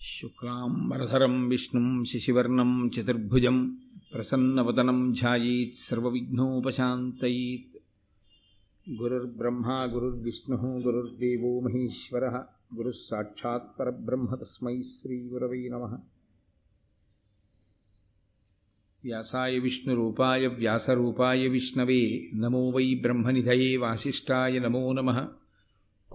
शुक्लाम्बरधरं विष्णुं शिशिवर्णं चतुर्भुजं प्रसन्नवदनं ध्यायेत् सर्वविघ्नोपशान्तयेत्। गुरुर्ब्रह्मा गुरुर्विष्णुः गुरुर्देवो महेश्वरः गुरुः साक्षात् परब्रह्म तस्मै श्रीगुरवै नमः। व्यासाय विष्णुरूपाय व्यासरूपाय विष्णवे नमो वै ब्रह्मनिधये वासिष्ठाय नमो नमः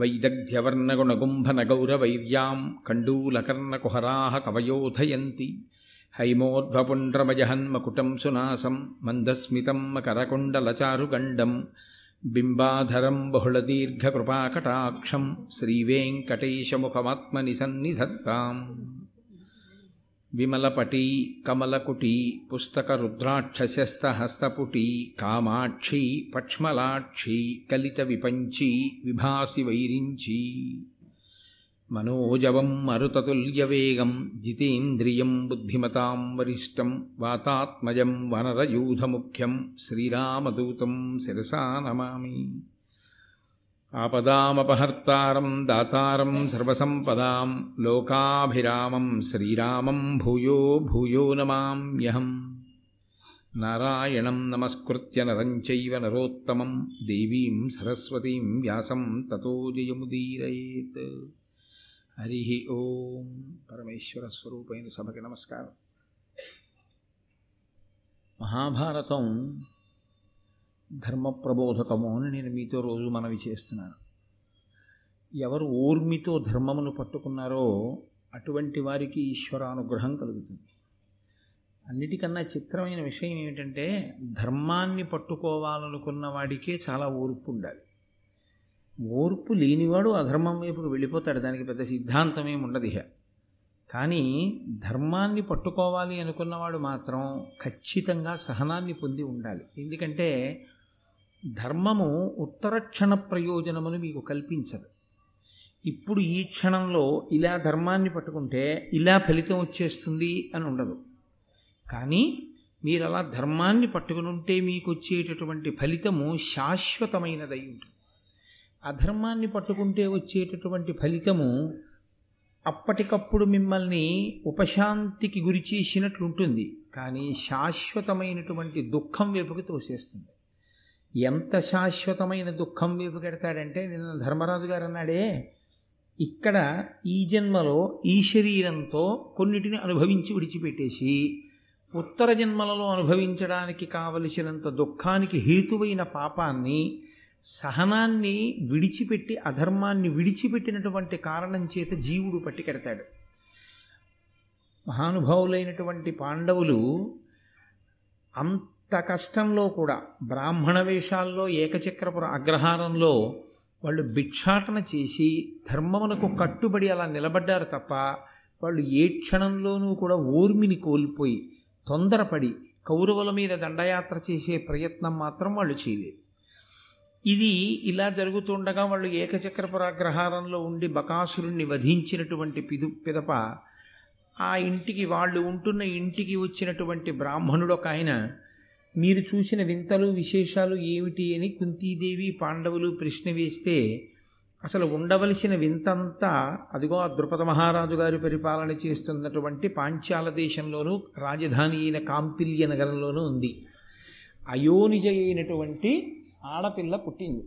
वैदग्ध्यवर्णगुणगुम्भनगौरवैर्यां कण्डूलकर्णकुहराः कवयोधयन्ति हैमोर्ध्वपुण्ड्रमजहन्मकुटं सुनासं मन्दस्मितं मकरकुण्डलचारुगण्डं बिम्बाधरं बहुलदीर्घकृपाकटाक्षं श्रीवेङ्कटेशमुखमात्मनि విమలపటి కమలకుటి పుస్తక పుస్తకరుద్రాక్షశస్తహస్తపుటీ కామాక్షి పక్ష్మలాక్షి కలిత విపంచి విభాసి వైరించి మనోజవం మరుతతుల్యవేగం జితేంద్రియం బుద్ధిమతాం వరిష్టం వాతాత్మజం వనరయూధముఖ్యం శ్రీరామదూతం శిరసా నమామి ఆపదామపహర్తారం దాతారం సర్వసంపదాం లోకాభిరామం శ్రీరామం భూయో భూయో నమామ్యహం. నారాయణం నమస్కృత్య నరం చైవ నరోత్తమం దేవీం సరస్వతీం వ్యాసం తతో జయముదీరయేత్. హరి ఓం పరమేశ్వర స్వరూపైన సభకి నమస్కారం. మహాభారతం ధర్మప్రబోధకము అని నేను మీతో రోజు మనవి చేస్తున్నాను. ఎవరు ఊర్మితో ధర్మమును పట్టుకున్నారో అటువంటి వారికి ఈశ్వరానుగ్రహం కలుగుతుంది. అన్నిటికన్నా చిత్రమైన విషయం ఏమిటంటే ధర్మాన్ని పట్టుకోవాలనుకున్న వాడికే చాలా ఓర్పు ఉండాలి. ఓర్పు లేనివాడు అధర్మం వైపుకు వెళ్ళిపోతాడు. దానికి పెద్ద సిద్ధాంతం ఏమి ఉండదు ఇహ. కానీ ధర్మాన్ని పట్టుకోవాలి అనుకున్నవాడు మాత్రం ఖచ్చితంగా సహనాన్ని పొంది ఉండాలి. ఎందుకంటే ధర్మము ఉత్తరక్షణ ప్రయోజనమును మీకు కల్పించదు. ఇప్పుడు ఈ క్షణంలో ఇలా ధర్మాన్ని పట్టుకుంటే ఇలా ఫలితం వచ్చేస్తుంది అని ఉండదు. కానీ మీరు అలా ధర్మాన్ని పట్టుకుని ఉంటే మీకు వచ్చేటటువంటి ఫలితము శాశ్వతమైనదై ఉంటుంది. అధర్మాన్ని పట్టుకుంటే వచ్చేటటువంటి ఫలితము అప్పటికప్పుడు మిమ్మల్ని ఉపశాంతికి గురి చేసినట్లుంటుంది. కానీ శాశ్వతమైనటువంటి దుఃఖం వైపుకి తోసేస్తుంది. ఎంత శాశ్వతమైన దుఃఖం వైపు పెడతాడంటే నిన్న ధర్మరాజు గారు అన్నాడే ఇక్కడ ఈ జన్మలో ఈ శరీరంతో కొన్నిటిని అనుభవించి విడిచిపెట్టేసి ఉత్తర జన్మలలో అనుభవించడానికి కావలసినంత దుఃఖానికి హేతువైన పాపాన్ని సహనాన్ని విడిచిపెట్టి అధర్మాన్ని విడిచిపెట్టినటువంటి కారణం చేత జీవుడు పట్టికెడతాడు మహానుభావులైనటువంటి పాండవులు అంత కష్టంలో కూడా బ్రాహ్మణ వేషాల్లో ఏకచక్రపుర అగ్రహారంలో వాళ్ళు భిక్షాటన చేసి ధర్మమునకు కట్టుబడి అలా నిలబడ్డారు తప్ప వాళ్ళు ఏ క్షణంలోనూ కూడా ఓర్మిని కోల్పోయి తొందరపడి కౌరవుల మీద దండయాత్ర చేసే ప్రయత్నం మాత్రం వాళ్ళు చేయలేదు. ఇది ఇలా జరుగుతుండగా వాళ్ళు ఏకచక్రపురాగ్రహారంలో ఉండి బకాసురుణ్ణి వధించినటువంటి పిదు పిదప ఆ ఇంటికి వాళ్ళు ఉంటున్న ఇంటికి వచ్చినటువంటి బ్రాహ్మణుడు ఒక ఆయన మీరు చూసిన వింతలు విశేషాలు ఏమిటి అని కుంతీదేవి పాండవులు ప్రశ్న వేస్తే అసలు ఉండవలసిన వింతంతా అదిగో ఆ ద్రుపద మహారాజు గారి పరిపాలన చేస్తున్నటువంటి పాంచాల దేశంలోనూ రాజధాని అయిన కాంపిల్య నగరంలోనూ ఉంది. అయోనిజ అయినటువంటి ఆడపిల్ల పుట్టింది.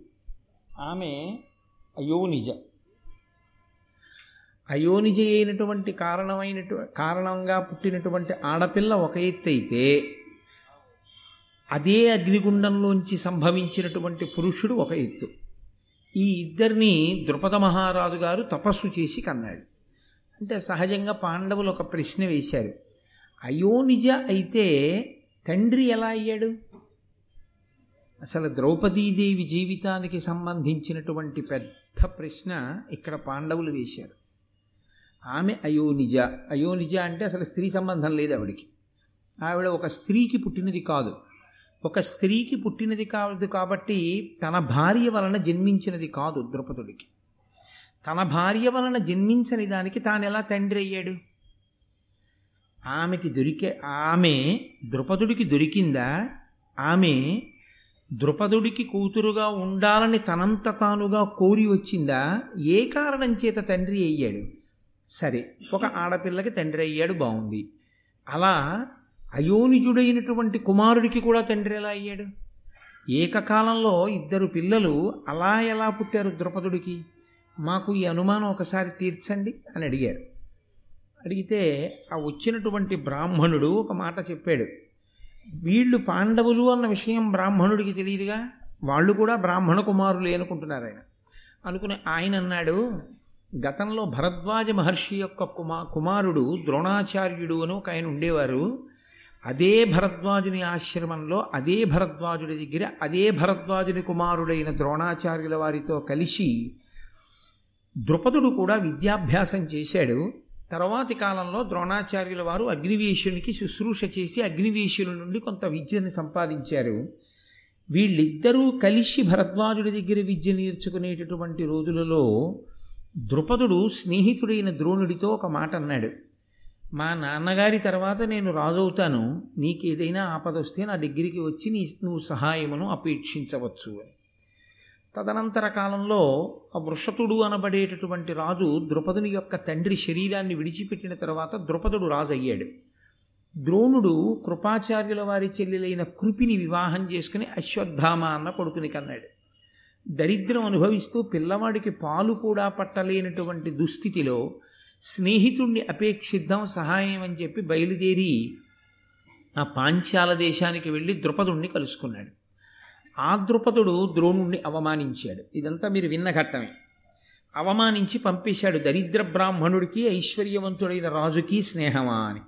ఆమె అయోనిజ. అయోనిజ అయినటువంటి కారణమైనటు కారణంగా పుట్టినటువంటి ఆడపిల్ల ఒక ఎత్తు అయితే అదే అగ్నిగుండంలోంచి సంభవించినటువంటి పురుషుడు ఒక ఎత్తు. ఈ ఇద్దరిని ద్రుపద మహారాజు గారు తపస్సు చేసి కన్నాడు. అంటే సహజంగా పాండవులు ఒక ప్రశ్న వేశారు. అయోనిజ అయితే తండ్రి ఎలా అయ్యాడు? అసలు ద్రౌపదీదేవి జీవితానికి సంబంధించినటువంటి పెద్ద ప్రశ్న ఇక్కడ పాండవులు వేశారు. ఆమె అయోనిజ అయోనిజ అంటే అసలు స్త్రీ సంబంధం లేదు ఆవిడికి. ఆవిడ ఒక స్త్రీకి పుట్టినది కాదు. ఒక స్త్రీకి పుట్టినది కాదు కాబట్టి తన భార్య వలన జన్మించినది కాదు ద్రుపదుడికి. తన భార్య వలన జన్మించని దానికి తాను ఎలా తండ్రి అయ్యాడు? ఆమెకి దొరికే ఆమె ద్రుపదుడికి దొరికిందా? ఆమె ద్రుపదుడికి కూతురుగా ఉండాలని తనంత తానుగా కోరి వచ్చిందా? ఏ కారణం చేత తండ్రి అయ్యాడు? సరే ఒక ఆడపిల్లకి తండ్రి అయ్యాడు బాగుంది అలా అయోనిజుడైనటువంటి కుమారుడికి కూడా తండ్రి ఎలా అయ్యాడు? ఏకకాలంలో ఇద్దరు పిల్లలు అలా ఎలా పుట్టారు ద్రుపదుడికి? మాకు ఈ అనుమానం ఒకసారి తీర్చండి అని అడిగారు. అడిగితే ఆ వచ్చినటువంటి బ్రాహ్మణుడు ఒక మాట చెప్పాడు. వీళ్ళు పాండవులు అన్న విషయం బ్రాహ్మణుడికి తెలియదుగా? వాళ్ళు కూడా బ్రాహ్మణ కుమారులే అనుకుంటున్నారు ఆయన. అనుకుని ఆయన అన్నాడు గతంలో భరద్వాజ మహర్షి యొక్క కుమా కుమారుడు ద్రోణాచార్యుడు అని ఒక ఆయన ఉండేవారు. అదే భరద్వాజుని ఆశ్రమంలో అదే భరద్వాజుడి దగ్గర అదే భరద్వాజుని కుమారుడైన ద్రోణాచార్యుల వారితో కలిసి ద్రుపదుడు కూడా విద్యాభ్యాసం చేశాడు. తర్వాతి కాలంలో ద్రోణాచార్యుల వారు అగ్నివేశునికి శుశ్రూష చేసి అగ్నివేశుల నుండి కొంత విద్యను సంపాదించారు. వీళ్ళిద్దరూ కలిసి భరద్వాజుడి దగ్గర విద్య నేర్చుకునేటటువంటి రోజులలో ద్రుపదుడు స్నేహితుడైన ద్రోణుడితో ఒక మాట అన్నాడు. మా నాన్నగారి తర్వాత నేను రాజవుతాను. నీకు ఏదైనా ఆపద వస్తే నా దగ్గరికి వచ్చి నీ నువ్వు సహాయమును అపేక్షించవచ్చు అని. తదనంతర కాలంలో ఆ వృషతుడు అనబడేటటువంటి రాజు ద్రుపదుని యొక్క తండ్రి శరీరాన్ని విడిచిపెట్టిన తర్వాత ద్రుపదుడు రాజు అయ్యాడు ద్రోణుడు కృపాచార్యుల వారి చెల్లెలైన కృపిని వివాహం చేసుకుని అశ్వత్థామ అన్న కొడుకుని కన్నాడు. దరిద్రం అనుభవిస్తూ పిల్లవాడికి పాలు కూడా పట్టలేనటువంటి దుస్థితిలో స్నేహితుణ్ణి అపేక్షిద్దాం సహాయం అని చెప్పి బయలుదేరి ఆ పాంచాల దేశానికి వెళ్ళి ద్రుపదుణ్ణి కలుసుకున్నాడు. ఆ ద్రుపదుడు ద్రోణుణ్ణి అవమానించాడు. ఇదంతా మీరు విన్న ఘట్టమే. అవమానించి పంపేశాడు దరిద్ర బ్రాహ్మణుడికి ఐశ్వర్యవంతుడైన రాజుకి స్నేహమా అని.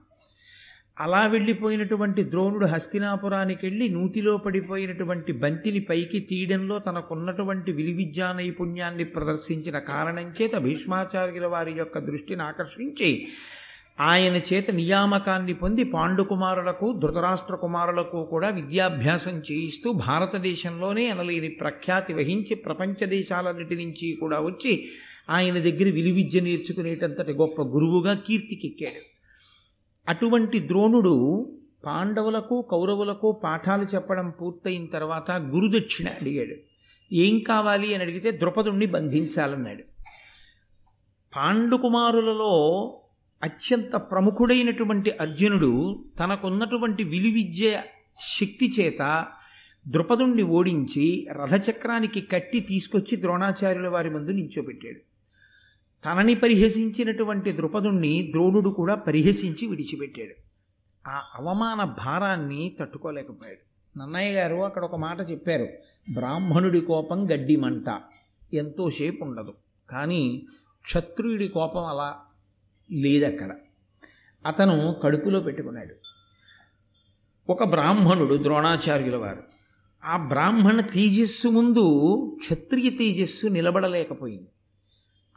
అలా వెళ్ళిపోయినటువంటి ద్రోణుడు హస్తినాపురానికి వెళ్ళి నూతిలో పడిపోయినటువంటి బంతిని పైకి తీయడంలో తనకున్నటువంటి విలువిద్యా నైపుణ్యాన్ని ప్రదర్శించిన కారణం చేత భీష్మాచార్యుల వారి యొక్క దృష్టిని ఆకర్షించి ఆయన చేత నియామకాన్ని పొంది పాండుకుమారులకు ధృతరాష్ట్ర కుమారులకు కూడా విద్యాభ్యాసం చేయిస్తూ భారతదేశంలోనే అనలేని ప్రఖ్యాతి వహించి ప్రపంచ దేశాలన్నిటి నుంచి కూడా వచ్చి ఆయన దగ్గర విలువిద్య నేర్చుకునేటంతటి గొప్ప గురువుగా కీర్తికెక్కాడు. అటువంటి ద్రోణుడు పాండవులకు కౌరవులకు పాఠాలు చెప్పడం పూర్తయిన తర్వాత గురుదక్షిణ అడిగాడు. ఏం కావాలి అని అడిగితే ద్రుపదుణ్ణి బంధించాలన్నాడు. పాండుకుమారులలో అత్యంత ప్రముఖుడైనటువంటి అర్జునుడు తనకున్నటువంటి విలువిద్య శక్తి చేత ద్రుపదుణ్ణి ఓడించి రథచక్రానికి కట్టి తీసుకొచ్చి ద్రోణాచార్యుల వారి ముందు నించోబెట్టాడు. తనని పరిహసించినటువంటి ద్రుపదుణ్ణి ద్రోణుడు కూడా పరిహసించి విడిచిపెట్టాడు. ఆ అవమాన భారాన్ని తట్టుకోలేకపోయాడు. నన్నయ్య గారు అక్కడ ఒక మాట చెప్పారు. బ్రాహ్మణుడి కోపం గడ్డి మంట ఎంతోసేపు ఉండదు కానీ క్షత్రియుడి కోపం అలా లేదక్కడ. అతను కడుపులో పెట్టుకున్నాడు. ఒక బ్రాహ్మణుడు ద్రోణాచార్యుల వారు. ఆ బ్రాహ్మణ తేజస్సు ముందు క్షత్రియ తేజస్సు నిలబడలేకపోయింది.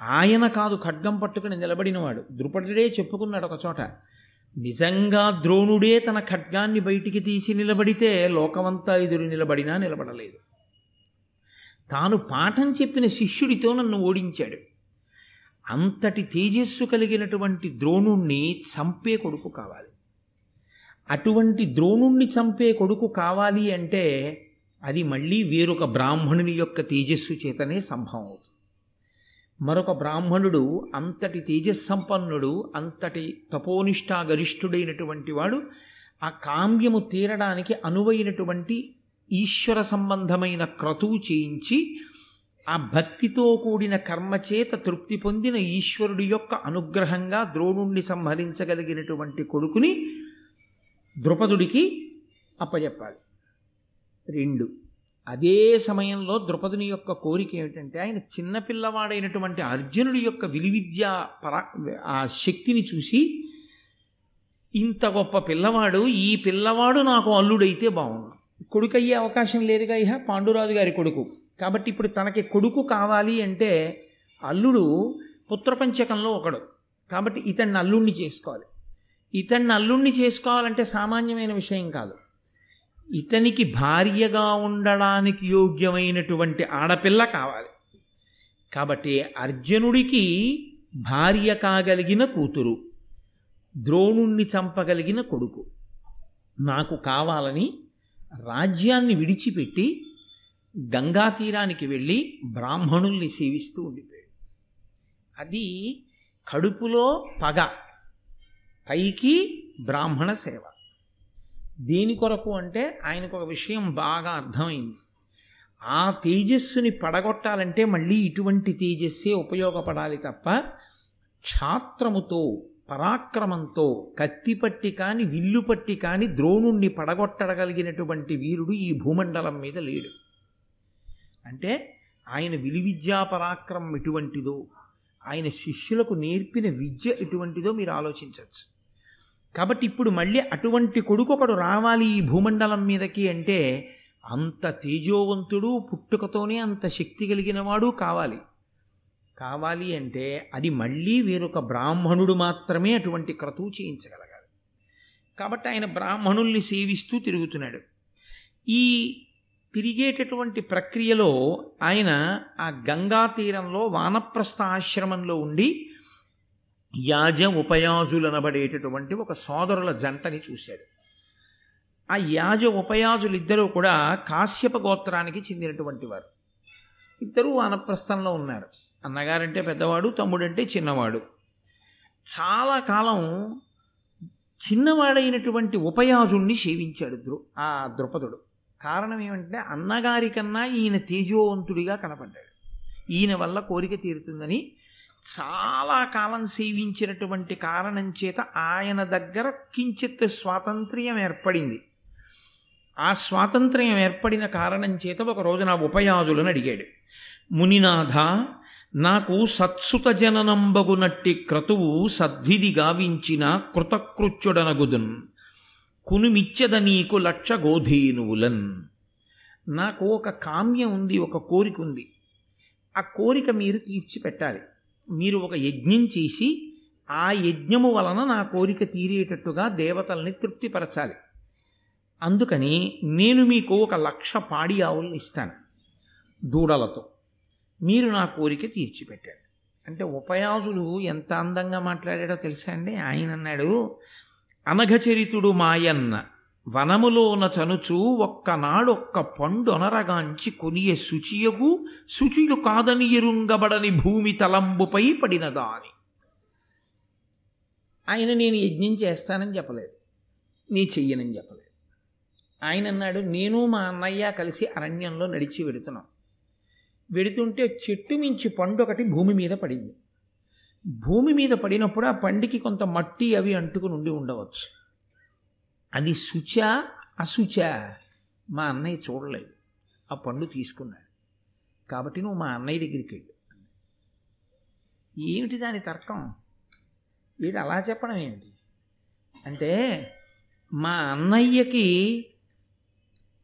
ఆయన కాదు ఖడ్గం పట్టుకుని నిలబడినవాడు. ద్రుపదుడే చెప్పుకున్నాడు ఒక చోట. నిజంగా ద్రోణుడే తన ఖడ్గాన్ని బయటికి తీసి నిలబడితే లోకమంతా ఎదురు నిలబడినా నిలబడలేదు. తాను పాఠం చెప్పిన శిష్యుడితో నన్ను ఓడించాడు. అంతటి తేజస్సు కలిగినటువంటి ద్రోణుణ్ణి చంపే కొడుకు కావాలి. అటువంటి ద్రోణుణ్ణి చంపే కొడుకు కావాలి అంటే అది మళ్ళీ వేరొక బ్రాహ్మణుని యొక్క తేజస్సు చేతనే సంభవం అవుతుంది. మరొక బ్రాహ్మణుడు అంతటి తేజస్సంపన్నుడు అంతటి తపోనిష్టాగరిష్ఠుడైనటువంటి వాడు ఆ కామ్యము తీరడానికి అనువైనటువంటి ఈశ్వర సంబంధమైన క్రతువు చేయించి ఆ భక్తితో కూడిన కర్మచేత తృప్తి పొందిన ఈశ్వరుడి యొక్క అనుగ్రహంగా ద్రోణుణ్ణి సంహరించగలిగినటువంటి కొడుకుని ద్రుపదుడికి అప్పజెప్పాలి. రెండు. అదే సమయంలో ద్రుపదుని యొక్క కోరిక ఏమిటంటే ఆయన చిన్నపిల్లవాడైనటువంటి అర్జునుడి యొక్క విలువిద్య పరా ఆ శక్తిని చూసి ఇంత గొప్ప పిల్లవాడు ఈ పిల్లవాడు నాకు అల్లుడైతే బాగుండు. కొడుకు అయ్యే అవకాశం లేదుగా ఇహ పాండురాజు గారి కొడుకు. కాబట్టి ఇప్పుడు తనకి కొడుకు కావాలి అంటే అల్లుడు పుత్రపంచకంలో ఒకడు. కాబట్టి ఇతన్ని అల్లుణ్ణి చేసుకోవాలి. ఇతన్ని అల్లుణ్ణి చేసుకోవాలంటే సామాన్యమైన విషయం కాదు. ఇతనికి భార్యగా ఉండడానికి యోగ్యమైనటువంటి ఆడపిల్ల కావాలి. కాబట్టి అర్జునుడికి భార్య కాగలిగిన కూతురు ద్రోణుణ్ణి చంపగలిగిన కొడుకు. నాకు కావాలని రాజ్యాన్ని విడిచిపెట్టి గంగా తీరానికి వెళ్ళి బ్రాహ్మణుల్ని సేవిస్తూ ఉండిపోయాడు. అది కడుపులో పగ పైకి బ్రాహ్మణ సేవ. దేని కొరకు అంటే ఆయనకు ఒక విషయం బాగా అర్థమైంది. ఆ తేజస్సుని పడగొట్టాలంటే మళ్ళీ ఇటువంటి తేజస్సే ఉపయోగపడాలి తప్ప క్షాత్రముతో పరాక్రమంతో కత్తిపట్టి కాని విల్లు పట్టి కాని ద్రోణుణ్ణి పడగొట్టగలిగినటువంటి వీరుడు ఈ భూమండలం మీద లేడు. అంటే ఆయన విలువిద్యా పరాక్రమం ఎటువంటిదో ఆయన శిష్యులకు నేర్పిన విద్య ఎటువంటిదో మీరు ఆలోచించవచ్చు. కాబట్టి ఇప్పుడు మళ్ళీ అటువంటి కొడుకొకడు రావాలి ఈ భూమండలం మీదకి అంటే అంత తేజోవంతుడు పుట్టుకతోనే అంత శక్తి కలిగిన వాడు కావాలి. కావాలి అంటే అది మళ్ళీ వేరొక బ్రాహ్మణుడు మాత్రమే అటువంటి క్రతువు చేయించగలగాలి. కాబట్టి ఆయన బ్రాహ్మణుల్ని సేవిస్తూ తిరుగుతున్నాడు. ఈ తిరిగేటటువంటి ప్రక్రియలో ఆయన ఆ గంగా తీరంలో వానప్రస్థ ఆశ్రమంలో ఉండి యాజ ఉపయాజులనబడేటటువంటి ఒక సోదరుల జంటని చూశాడు. ఆ యాజ ఉపయాజులిద్దరూ కూడా కాశ్యప గోత్రానికి చెందినటువంటి వారు. ఇద్దరూ వానప్రస్థంలో ఉన్నారు. అన్నగారంటే పెద్దవాడు తమ్ముడంటే చిన్నవాడు. చాలా కాలం చిన్నవాడైనటువంటి ఉపయాజుల్ని సేవించాడు ద్రు ఆ ద్రుపదుడు. కారణం ఏమంటే అన్నగారి కన్నా ఈయన తేజోవంతుడిగా కనపడ్డాడు. ఈయన వల్ల కోరిక తీరుతుందని చాలా కాలం సేవించినటువంటి కారణం చేత ఆయన దగ్గర కించిత్ స్వాతంత్ర్యం ఏర్పడింది. ఆ స్వాతంత్ర్యం ఏర్పడిన కారణం చేత ఒక రోజున ఉపయాజులను అడిగాడు. మునినాథ నాకు సత్సుత జననంబగునట్టి క్రతువు సద్విధి గావించిన కృతకృత్యుడనగుదున్. కునుమిచ్చద నీకు లక్ష గోధీనువులన్. నాకు ఒక కామ్యం ఉంది ఒక కోరిక ఉంది. ఆ కోరిక మీరు తీర్చిపెట్టాలి. మీరు ఒక యజ్ఞం చేసి ఆ యజ్ఞము వలన నా కోరిక తీరేటట్టుగా దేవతల్ని తృప్తిపరచాలి. అందుకని నేను మీకు ఒక లక్ష పాడి ఆవులను ఇస్తాను దూడలతో. మీరు నా కోరిక తీర్చిపెట్టాడు. అంటే ఉపయాసుడు ఎంత అందంగా మాట్లాడాడో తెలుసా అండి? ఆయన అన్నాడు అనఘచరితుడు మాయన్న. వనములోన చనుచు ఒక్కనాడొక్క పండొనరగాంచి కొనియ శుచియగు శుచియు కాదని ఎరుంగబడని భూమి తలంబుపై పడినదాని ఆయన నేను యజ్ఞం చేస్తానని చెప్పలేదు. నీ చెయ్యనని చెప్పలేదు. ఆయన అన్నాడు నేను మా అన్నయ్య కలిసి అరణ్యంలో నడిచి వెడుతున్నాం. వెడుతుంటే చెట్టు మించి పండు ఒకటి భూమి మీద పడింది. భూమి మీద పడినప్పుడు ఆ పండికి కొంత మట్టి అవి అంటుకుని ఉండి ఉండవచ్చు. అది శుచ అశుచ. మా అన్నయ్య చూడలేదు. ఆ పండు తీసుకున్నాడు. కాబట్టి నువ్వు మా అన్నయ్య దగ్గరికి వెళ్ళు. ఏమిటి దాని తర్కం? వీడు అలా చెప్పడం ఏంటి? అంటే మా అన్నయ్యకి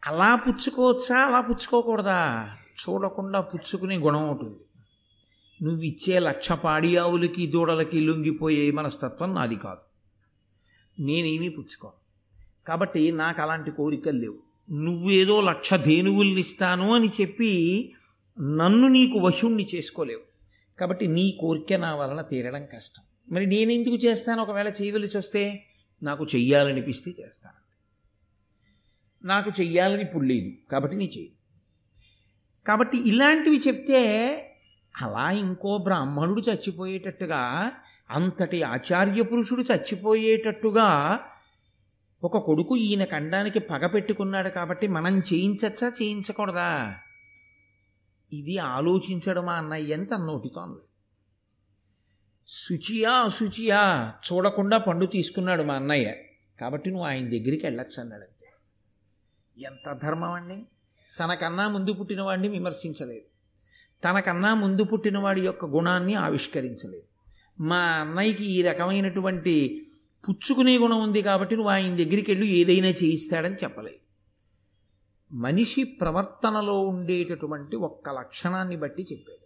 అలా పుచ్చుకోవచ్చా అలా పుచ్చుకోకూడదా? చూడకుండా పుచ్చుకునే గుణం ఉంటుంది నువ్వు ఇచ్చే లక్ష పాడియావులకి దూడలకి లొంగిపోయే మనస్తత్వం నాది కాదు. నేనేమీ పుచ్చుకోను. కాబట్టి నాకు అలాంటి కోరికలు లేవు. నువ్వేదో లక్ష ధేనువుల్ని ఇస్తాను అని చెప్పి నన్ను నీకు వశుణ్ణి చేసుకోలేవు. కాబట్టి నీ కోరిక నా వలన తీరడం కష్టం. మరి నేను ఎందుకు చేస్తాను? ఒకవేళ చేయవలసి వస్తే నాకు చెయ్యాలనిపిస్తే చేస్తాను. నాకు చెయ్యాలని ఇప్పుడు లేదు. కాబట్టి నీ చెయ్యి కాబట్టి ఇలాంటివి చెప్తే అలా ఇంకో బ్రాహ్మణుడు చచ్చిపోయేటట్టుగా అంతటి ఆచార్య పురుషుడు చచ్చిపోయేటట్టుగా ఒక కొడుకు ఈయన కండానికి పగ పెట్టుకున్నాడు కాబట్టి మనం చేయించచ్చా చేయించకూడదా? ఇది ఆలోచించడమా అన్నయ్య ఎంత నోటితోంది. శుచియా అశుచియా చూడకుండా పండు తీసుకున్నాడు మా అన్నయ్య. కాబట్టి నువ్వు ఆయన దగ్గరికి వెళ్ళొచ్చు అన్నాడు అంతే. ఎంత ధర్మం అండి? తనకన్నా ముందు పుట్టినవాడిని విమర్శించలేదు. తనకన్నా ముందు పుట్టినవాడి యొక్క గుణాన్ని ఆవిష్కరించలేదు. మా అన్నయ్యకి ఈ రకమైనటువంటి పుచ్చుకునే గుణం ఉంది కాబట్టి నువ్వు ఆయన దగ్గరికి వెళ్ళి ఏదైనా చేయిస్తాడని చెప్పలేదు. మనిషి ప్రవర్తనలో ఉండేటటువంటి ఒక్క లక్షణాన్ని బట్టి చెప్పాడు.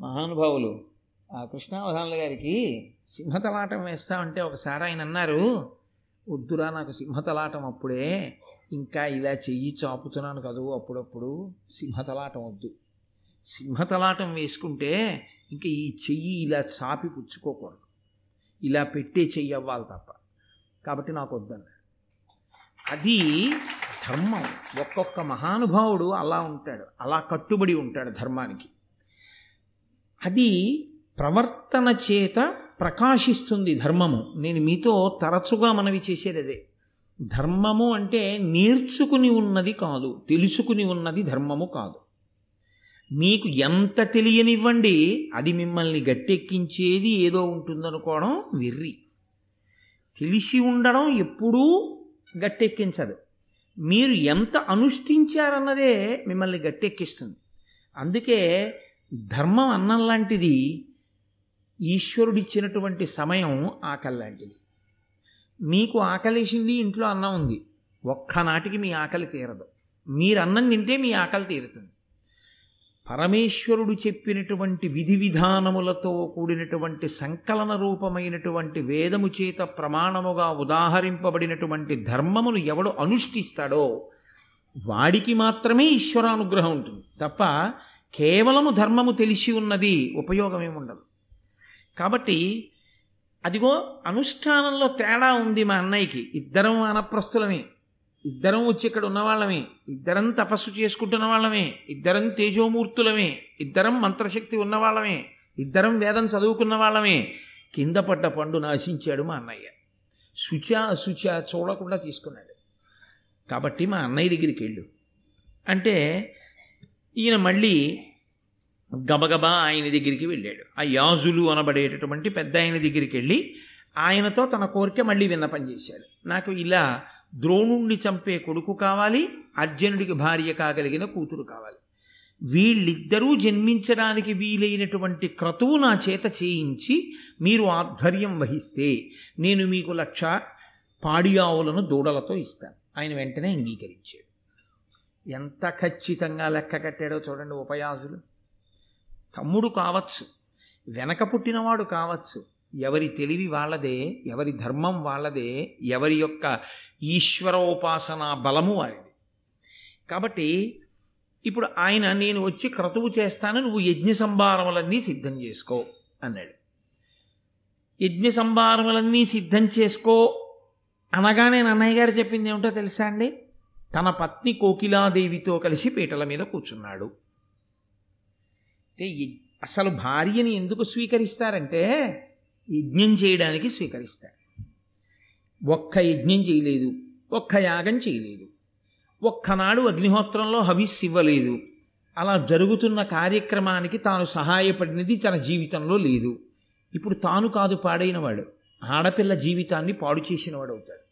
మహానుభావులు ఆ కృష్ణావధానుల గారికి సింహతలాటం వేస్తామంటే ఒకసారి ఆయన అన్నారు వద్దురా నాకు సింహతలాటం అప్పుడే ఇంకా ఇలా చెయ్యి చాపుతున్నాను కదూ అప్పుడప్పుడు సింహతలాటం వద్దు. సింహతలాటం వేసుకుంటే ఇంకా ఈ చెయ్యి ఇలా చాపి పుచ్చుకోకూడదు. ఇలా పెట్టే చెయ్యి అవ్వాలి తప్ప. కాబట్టి నాకు వద్దన్నారు అది ధర్మం. ఒక్కొక్క మహానుభావుడు అలా ఉంటాడు. అలా కట్టుబడి ఉంటాడు ధర్మానికి. అది ప్రవర్తన చేత ప్రకాశిస్తుంది ధర్మము. నేను మీతో తరచుగా మనవి చేసేది అదే. ధర్మము అంటే నేర్చుకుని ఉన్నది కాదు తెలుసుకుని ఉన్నది ధర్మము కాదు. మీకు ఎంత తెలియనివ్వండి అది మిమ్మల్ని గట్టెక్కించేది ఏదో ఉంటుందనుకోవడం వెర్రి. తెలిసి ఉండడం ఎప్పుడూ గట్టెక్కించదు. మీరు ఎంత అనుష్ఠించారన్నదే మిమ్మల్ని గట్టెక్కిస్తుంది. అందుకే ధర్మం అన్నం లాంటిది ఈశ్వరుడిచ్చినటువంటి సమయం ఆకలి లాంటిది. మీకు ఆకలేసింది ఇంట్లో అన్నం ఉంది. ఒక్కనాటికి మీ ఆకలి తీరదు. మీరు అన్నం తింటే మీ ఆకలి తీరుతుంది. పరమేశ్వరుడు చెప్పినటువంటి విధి విధానములతో కూడినటువంటి సంకలన రూపమైనటువంటి వేదము చేత ప్రమాణముగా ఉదాహరింపబడినటువంటి ధర్మమును ఎవడు అనుష్ఠిస్తాడో వాడికి మాత్రమే ఈశ్వరానుగ్రహం ఉంటుంది. తప్ప కేవలము ధర్మము తెలిసి ఉన్నది ఉపయోగమేముండదు. కాబట్టి అదిగో అనుష్ఠానంలో తేడా ఉంది మా అన్నయ్యకి. ఇద్దరం అనప్రస్తులమే ఇద్దరం వచ్చి ఇక్కడ ఉన్నవాళ్ళమే. ఇద్దరం తపస్సు చేసుకుంటున్న వాళ్ళమే ఇద్దరం తేజోమూర్తులమే. ఇద్దరం మంత్రశక్తి ఉన్నవాళ్ళమే. ఇద్దరం వేదం చదువుకున్న వాళ్ళమే కింద పడ్డ పండు నాశించాడు మా అన్నయ్య. శుచ అశుచ చూడకుండా తీసుకున్నాడు. కాబట్టి మా అన్నయ్య దగ్గరికి వెళ్ళు. అంటే ఈయన మళ్ళీ గబగబా ఆయన దగ్గరికి వెళ్ళాడు. ఆ యాజులు అనబడేటటువంటి పెద్ద ఆయన దగ్గరికి వెళ్ళి ఆయనతో తన కోరిక మళ్ళీ విన్నపం చేశాడు. నాకు ఇలా ద్రోణుణ్ణి చంపే కొడుకు కావాలి అర్జునుడికి భార్య కాగలిగిన కూతురు కావాలి. వీళ్ళిద్దరూ జన్మించడానికి వీలైనటువంటి క్రతువు నా చేత చేయించి మీరు ఆధ్వర్యం వహిస్తే నేను మీకు లక్ష పాడి ఆవులను దూడలతో ఇస్తాను. ఆయన వెంటనే అంగీకరించాడు. ఎంత ఖచ్చితంగా లెక్క కట్టాడో చూడండి ఉపయాసులు. తమ్ముడు కావచ్చు వెనక పుట్టినవాడు కావచ్చు ఎవరి తెలివి వాళ్ళదే ఎవరి ధర్మం వాళ్ళదే ఎవరి యొక్క ఈశ్వరోపాసన బలము వారిది. కాబట్టి ఇప్పుడు ఆయన నేను వచ్చి క్రతువు చేస్తాను నువ్వు యజ్ఞ సంభారములన్నీ సిద్ధం చేసుకో అన్నాడు. యజ్ఞ సంభారములన్నీ సిద్ధం చేసుకో అనగానే నన్నయ్య గారు చెప్పింది ఏమిటో తెలుసా అండి? తన పత్ని కోకిలాదేవితో కలిసి పీటల మీద కూర్చున్నాడు. అంటే అసలు భార్యని ఎందుకు స్వీకరిస్తారంటే యజ్ఞం చేయడానికి స్వీకరిస్తారు. ఒక్క యజ్ఞం చేయలేదు ఒక్క యాగం చేయలేదు ఒక్కనాడు అగ్నిహోత్రంలో హవిస్ ఇవ్వలేదు. అలా జరుగుతున్న కార్యక్రమానికి తాను సహాయపడినది తన జీవితంలో లేదు. ఇప్పుడు తాను కాదు పాడైనవాడు ఆడపిల్ల జీవితాన్ని పాడు చేసినవాడు అవుతాడు.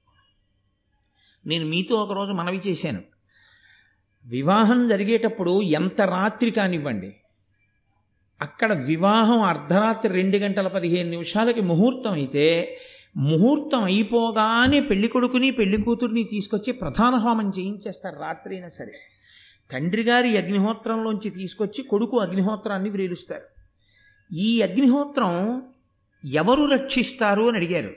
నేను మీతో ఒకరోజు మనవి చేశాను. వివాహం జరిగేటప్పుడు ఎంత రాత్రి కానివ్వండి అక్కడ వివాహం అర్ధరాత్రి రెండు గంటల పదిహేను నిమిషాలకి ముహూర్తం అయితే ముహూర్తం అయిపోగానే పెళ్ళి కొడుకుని పెళ్ళి కూతుర్ని తీసుకొచ్చి ప్రధాన హోమం చేయించేస్తారు రాత్రి అయినా సరే. తండ్రి గారి అగ్నిహోత్రంలోంచి తీసుకొచ్చి కొడుకు అగ్నిహోత్రాన్ని వ్రేలుస్తారు. ఈ అగ్నిహోత్రం ఎవరు రక్షిస్తారు అని అడిగారు.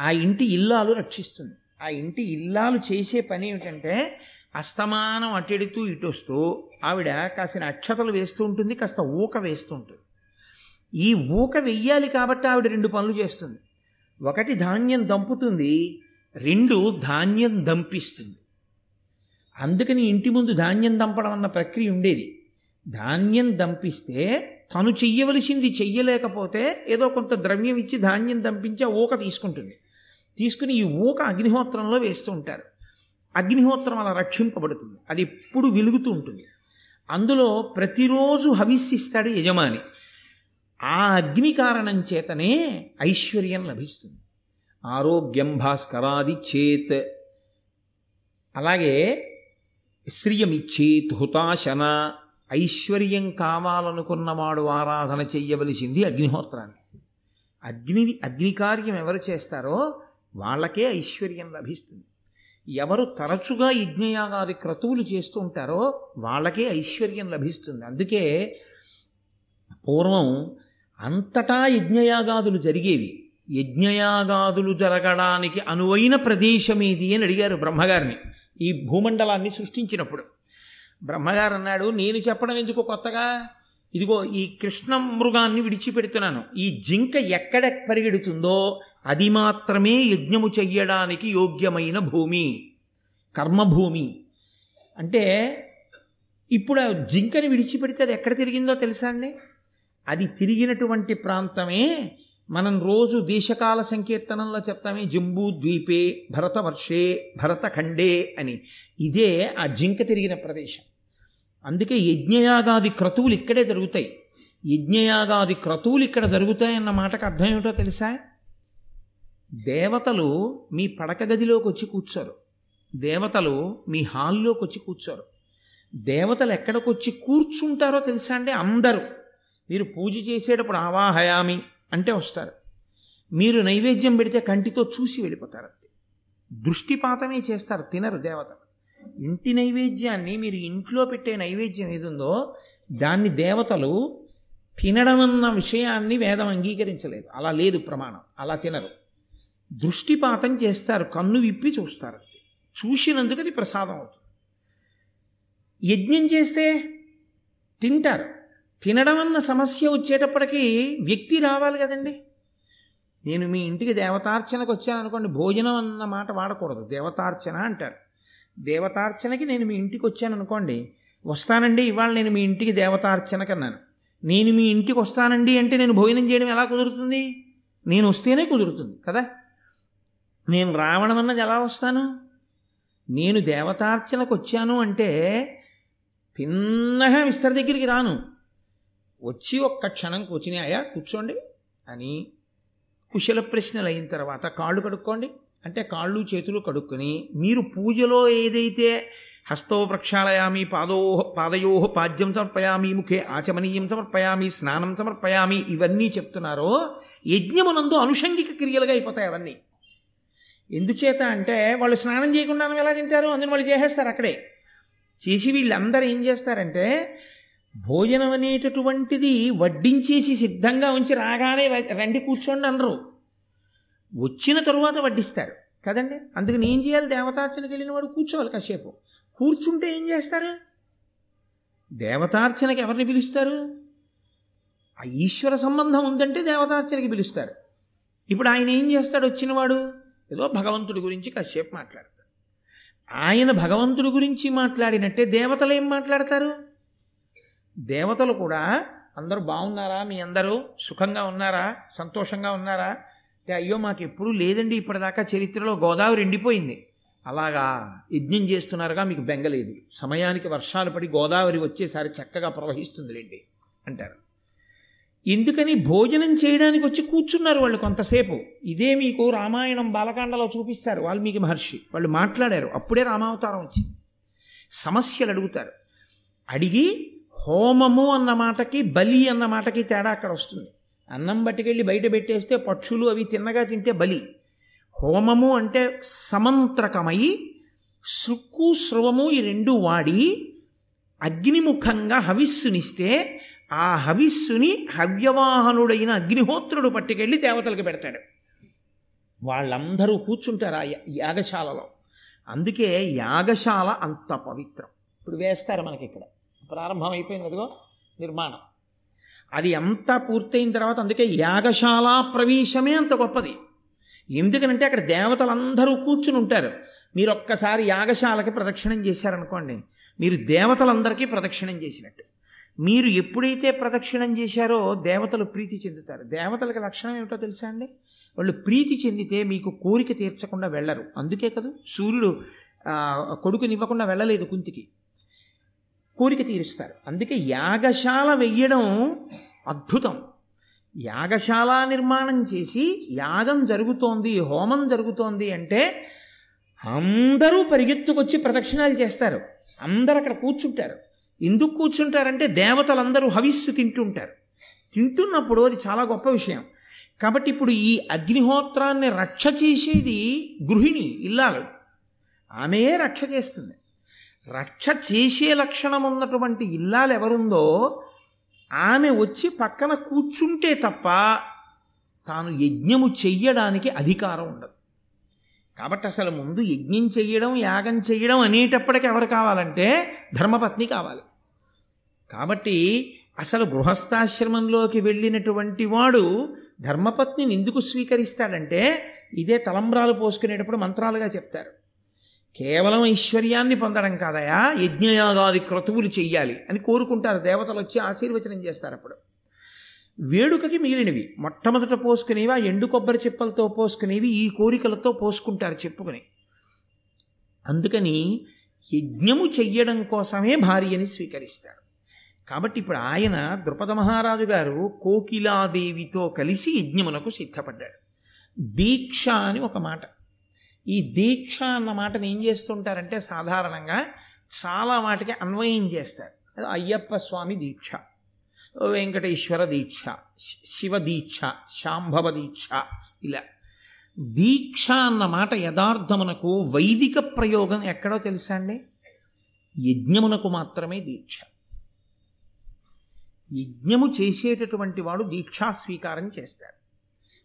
ఆ ఇంటి ఇల్లాలు రక్షిస్తుంది. ఆ ఇంటి ఇల్లాలు చేసే పని ఏమిటంటే అస్తమానం అటెడుతూ ఇటొస్తూ ఆవిడ కాసిన అక్షతలు వేస్తూ ఉంటుంది కాస్త ఊక వేస్తూ ఉంటుంది. ఈ ఊక వెయ్యాలి కాబట్టి ఆవిడ రెండు పనులు చేస్తుంది. ఒకటి ధాన్యం దంపుతుంది రెండు ధాన్యం దంపిస్తుంది. అందుకని ఇంటి ముందు ధాన్యం దంపడం అన్న ప్రక్రియ ఉండేది. ధాన్యం దంపిస్తే తను చెయ్యవలసింది చెయ్యలేకపోతే ఏదో కొంత ద్రవ్యం ఇచ్చి ధాన్యం దంపించి ఆ ఊక తీసుకుంటుంది. తీసుకుని ఈ ఊక అగ్నిహోత్రంలో వేస్తూ ఉంటారు. అగ్నిహోత్రం అలా రక్షింపబడుతుంది. అది ఎప్పుడు వెలుగుతూ ఉంటుంది. అందులో ప్రతిరోజు హవిస్సిస్తాడు యజమాని. ఆ అగ్ని కారణం చేతనే ఐశ్వర్యం లభిస్తుంది. ఆరోగ్యం భాస్కరాది చేత్. అలాగే శ్రియమిచ్చేత్ హుతాశన. ఐశ్వర్యం కావాలనుకున్నవాడు ఆరాధన చెయ్యవలసింది అగ్నిహోత్రాన్ని. అగ్ని అగ్ని కార్యం ఎవరు చేస్తారో వాళ్ళకే ఐశ్వర్యం లభిస్తుంది. ఎవరు తరచుగా యజ్ఞయాగాది క్రతువులు చేస్తూ ఉంటారో వాళ్ళకే ఐశ్వర్యం లభిస్తుంది. అందుకే పూర్వం అంతటా యజ్ఞయాగాదులు జరిగేవి. యజ్ఞయాగాదులు జరగడానికి అనువైన ప్రదేశం ఏది అని అడిగారు బ్రహ్మగారిని. ఈ భూమండలాన్ని సృష్టించినప్పుడు. బ్రహ్మగారు అన్నాడు నేను చెప్పడం ఎందుకు కొత్తగా? ఇదిగో ఈ కృష్ణ మృగాన్ని విడిచిపెడుతున్నాను. ఈ జింక ఎక్కడ పరిగెడుతుందో అది మాత్రమే యజ్ఞము చెయ్యడానికి యోగ్యమైన భూమి కర్మభూమి. అంటే ఇప్పుడు ఆ జింకని విడిచిపెడితే అది ఎక్కడ తిరిగిందో తెలుసా అండి? అది తిరిగినటువంటి ప్రాంతమే మనం రోజు దేశకాల సంకీర్తనంలో చెప్తామే జంబూ ద్వీపే భరతవర్షే భరతఖండే అని. ఇదే ఆ జింక తిరిగిన ప్రదేశం. అందుకే యజ్ఞయాగాది క్రతువులు ఇక్కడే జరుగుతాయి. యజ్ఞయాగాది క్రతువులు ఇక్కడ జరుగుతాయన్న మాటకు అర్థం ఏమిటో తెలుసా? దేవతలు మీ పడక గదిలోకి వచ్చి కూర్చోరు. దేవతలు మీ హాల్లోకి వచ్చి కూర్చోరు. దేవతలు ఎక్కడికి వచ్చి కూర్చుంటారో తెలుసా అండి? అందరూ. మీరు పూజ చేసేటప్పుడు ఆవాహయామి అంటే వస్తారు. మీరు నైవేద్యం పెడితే కంటితో చూసి వెళ్ళిపోతారు అంతే. దృష్టిపాతమే చేస్తారు తినరు దేవతలు. ఇంటి నైవేద్యాన్ని మీరు ఇంట్లో పెట్టే నైవేద్యం ఏదుందో దాన్ని దేవతలు తినడం అన్న విషయాన్ని వేదం అంగీకరించలేదు. అలా లేదు ప్రమాణం. అలా తినరు. దృష్టిపాతం చేస్తారు కన్ను విప్పి చూస్తారు. చూసినందుకు అది ప్రసాదం అవుతుంది. యజ్ఞం చేస్తే తింటారు. తినడం అన్న సమస్య వచ్చేటప్పటికీ వ్యక్తి రావాలి కదండి. నేను మీ ఇంటికి దేవతార్చనకు వచ్చాను అనుకోండి భోజనం అన్న మాట వాడకూడదు. దేవతార్చన అంటారు. దేవతార్చనకి నేను మీ ఇంటికి వచ్చాను అనుకోండి వస్తానండి ఇవాళ నేను మీ ఇంటికి దేవతార్చనకి అన్నాను. నేను మీ ఇంటికి వస్తానండి అంటే నేను భోజనం చేయడం ఎలా కుదురుతుంది? నేను వస్తేనే కుదురుతుంది కదా? నేను రావడం అన్నది ఎలా వస్తాను? నేను దేవతార్చనకు వచ్చాను అంటే తిన్నగా విస్తర దగ్గరికి రాను. వచ్చి ఒక్క క్షణం కూర్చుని అయ్యా కూర్చోండి అని కుశల ప్రశ్నలు అయిన తర్వాత కాళ్ళు కడుక్కోండి. అంటే కాళ్ళు చేతులు కడుక్కొని మీరు పూజలో ఏదైతే హస్తో ప్రక్షాళయామి పాదో పాదయో పాద్యం సమర్పయామి ముఖే ఆచమనీయం సమర్పయామి స్నానం సమర్పయామి ఇవన్నీ చెప్తున్నారో యజ్ఞమునందు అనుషంగిక క్రియలుగా అయిపోతాయి అవన్నీ. ఎందుచేత అంటే వాళ్ళు స్నానం చేయకుండా ఎలా తింటారు? అందుని వాళ్ళు చేసేస్తారు అక్కడే. చేసి వీళ్ళందరూ ఏం చేస్తారంటే భోజనం అనేటటువంటిది వడ్డించేసి సిద్ధంగా ఉంచి రాగానే రండి కూర్చోండి అనరు. వచ్చిన తరువాత వడ్డిస్తారు. కదండి? అందుకని ఏం చేయాలి? దేవతార్చనకి వెళ్ళిన వాడు కూర్చోవాలి కాసేపు. కూర్చుంటే ఏం చేస్తారు? దేవతార్చనకి ఎవరిని పిలుస్తారు? ఆ ఈశ్వర సంబంధం ఉందంటే దేవతార్చనకి పిలుస్తారు. ఇప్పుడు ఆయన ఏం చేస్తాడు? వచ్చినవాడు ఏదో భగవంతుడి గురించి కాసేపు మాట్లాడతారు. ఆయన భగవంతుడి గురించి మాట్లాడినట్టే దేవతలు ఏం మాట్లాడతారు? దేవతలు కూడా అందరూ బాగున్నారా? మీ అందరూ సుఖంగా ఉన్నారా? సంతోషంగా ఉన్నారా? అయ్యో మాకు ఎప్పుడూ లేదండి ఇప్పటిదాకా చరిత్రలో గోదావరి ఎండిపోయింది. అలాగా యజ్ఞం చేస్తున్నారుగా మీకు బెంగలేదు సమయానికి వర్షాలు పడి గోదావరి వచ్చేసారి చక్కగా ప్రవహిస్తుందిలేండి అంటారు. ఎందుకని భోజనం చేయడానికి వచ్చి కూర్చున్నారు వాళ్ళు కొంతసేపు. ఇదే మీకు రామాయణం బాలకాండలో చూపిస్తారు వాల్మీకి మహర్షి. వాళ్ళు మాట్లాడారు. అప్పుడే రామావతారం వచ్చింది. సమస్యలు అడుగుతారు. అడిగి హోమము అన్న మాటకి బలి అన్న మాటకి తేడా అక్కడ వస్తుంది. అన్నం పట్టుకెళ్ళి బయట పెట్టేస్తే పక్షులు అవి తిన్నగా తింటే బలి. హోమము అంటే సమంత్రకమై శృక్కు స్రవము ఈ రెండు వాడి అగ్నిముఖంగా హవిస్సునిస్తే ఆ హవిస్సుని హవ్యవాహనుడైన అగ్నిహోత్రుడు పట్టుకెళ్ళి దేవతలకు పెడతాడు. వాళ్ళందరూ కూర్చుంటారు ఆ యాగశాలలో. అందుకే యాగశాల అంత పవిత్రం. ఇప్పుడు వేస్తారు మనకి ఇక్కడ. ప్రారంభం అయిపోయింది అదిగో నిర్మాణం. అది అంతా పూర్తయిన తర్వాత అందుకే యాగశాల ప్రవేశమే అంత గొప్పది. ఎందుకనంటే అక్కడ దేవతలందరూ కూర్చుని ఉంటారు. మీరు ఒక్కసారి యాగశాలకి ప్రదక్షిణం చేశారనుకోండి మీరు దేవతలందరికీ ప్రదక్షిణం చేసినట్టు. మీరు ఎప్పుడైతే ప్రదక్షిణం చేశారో దేవతలు ప్రీతి చెందుతారు. దేవతలకి లక్షణం ఏమిటో తెలుసా అండి? వాళ్ళు ప్రీతి చెందితే మీకు కోరిక తీర్చకుండా వెళ్ళరు. అందుకే కదా? సూర్యుడు కొడుకునివ్వకుండా వెళ్ళలేదు కుంతికి. కోరిక తీరుస్తారు. అందుకే యాగశాల వెయ్యడం అద్భుతం. యాగశాల నిర్మాణం చేసి యాగం జరుగుతోంది హోమం జరుగుతోంది అంటే అందరూ పరిగెత్తుకొచ్చి ప్రదక్షిణాలు చేస్తారు. అందరు అక్కడ కూర్చుంటారు. ఎందుకు కూర్చుంటారంటే దేవతలందరూ హవిస్సు తింటుంటారు. తింటున్నప్పుడు అది చాలా గొప్ప విషయం. కాబట్టి ఇప్పుడు ఈ అగ్నిహోత్రాన్ని రక్ష చేసేది గృహిణి ఇల్లాలు. ఆమె రక్ష చేస్తుంది. రక్ష చేసే లక్షణం ఉన్నటువంటి ఇల్లాలు ఎవరుందో ఆమె వచ్చి పక్కన కూర్చుంటే తప్ప తాను యజ్ఞము చెయ్యడానికి అధికారం ఉండదు. కాబట్టి అసలు ముందు యజ్ఞం చెయ్యడం యాగం చెయ్యడం అనేటప్పటికి ఎవరు కావాలంటే ధర్మపత్ని కావాలి. కాబట్టి అసలు గృహస్థాశ్రమంలోకి వెళ్ళినటువంటి వాడు ధర్మపత్నిని ఎందుకు స్వీకరిస్తాడంటే ఇదే తలంబ్రాలు పోసుకునేటప్పుడు మంత్రాలుగా చెప్తారు. కేవలం ఐశ్వర్యాన్ని పొందడం కాదయా యజ్ఞయాగాది క్రతువులు చెయ్యాలి అని కోరుకుంటారు. దేవతలు వచ్చి ఆశీర్వచనం చేస్తారు అప్పుడు. వేడుకకి మిగిలినవి. మొట్టమొదట పోసుకునేవి ఆ ఎండు కొబ్బరి చిప్పలతో పోసుకునేవి ఈ కోరికలతో పోసుకుంటారు చెప్పుకుని. అందుకని యజ్ఞము చెయ్యడం కోసమే భార్యని స్వీకరిస్తారు. కాబట్టి ఇప్పుడు ఆయన ద్రుపద మహారాజు గారు కోకిలాదేవితో కలిసి యజ్ఞమునకు సిద్ధపడ్డాడు. దీక్ష అని ఒక మాట. ఈ దీక్ష అన్న మాటను ఏం చేస్తుంటారంటే సాధారణంగా చాలా వాటికి అన్వయం చేస్తారు. అయ్యప్ప స్వామి దీక్ష. వెంకటేశ్వర దీక్ష శివదీక్ష శాంభవ దీక్ష ఇలా. దీక్ష అన్న మాట యథార్థమునకు వైదిక ప్రయోగం ఎక్కడో తెలుసా అండి? యజ్ఞమునకు మాత్రమే దీక్ష. యజ్ఞము చేసేటటువంటి వాడు దీక్షా స్వీకారం చేస్తాడు.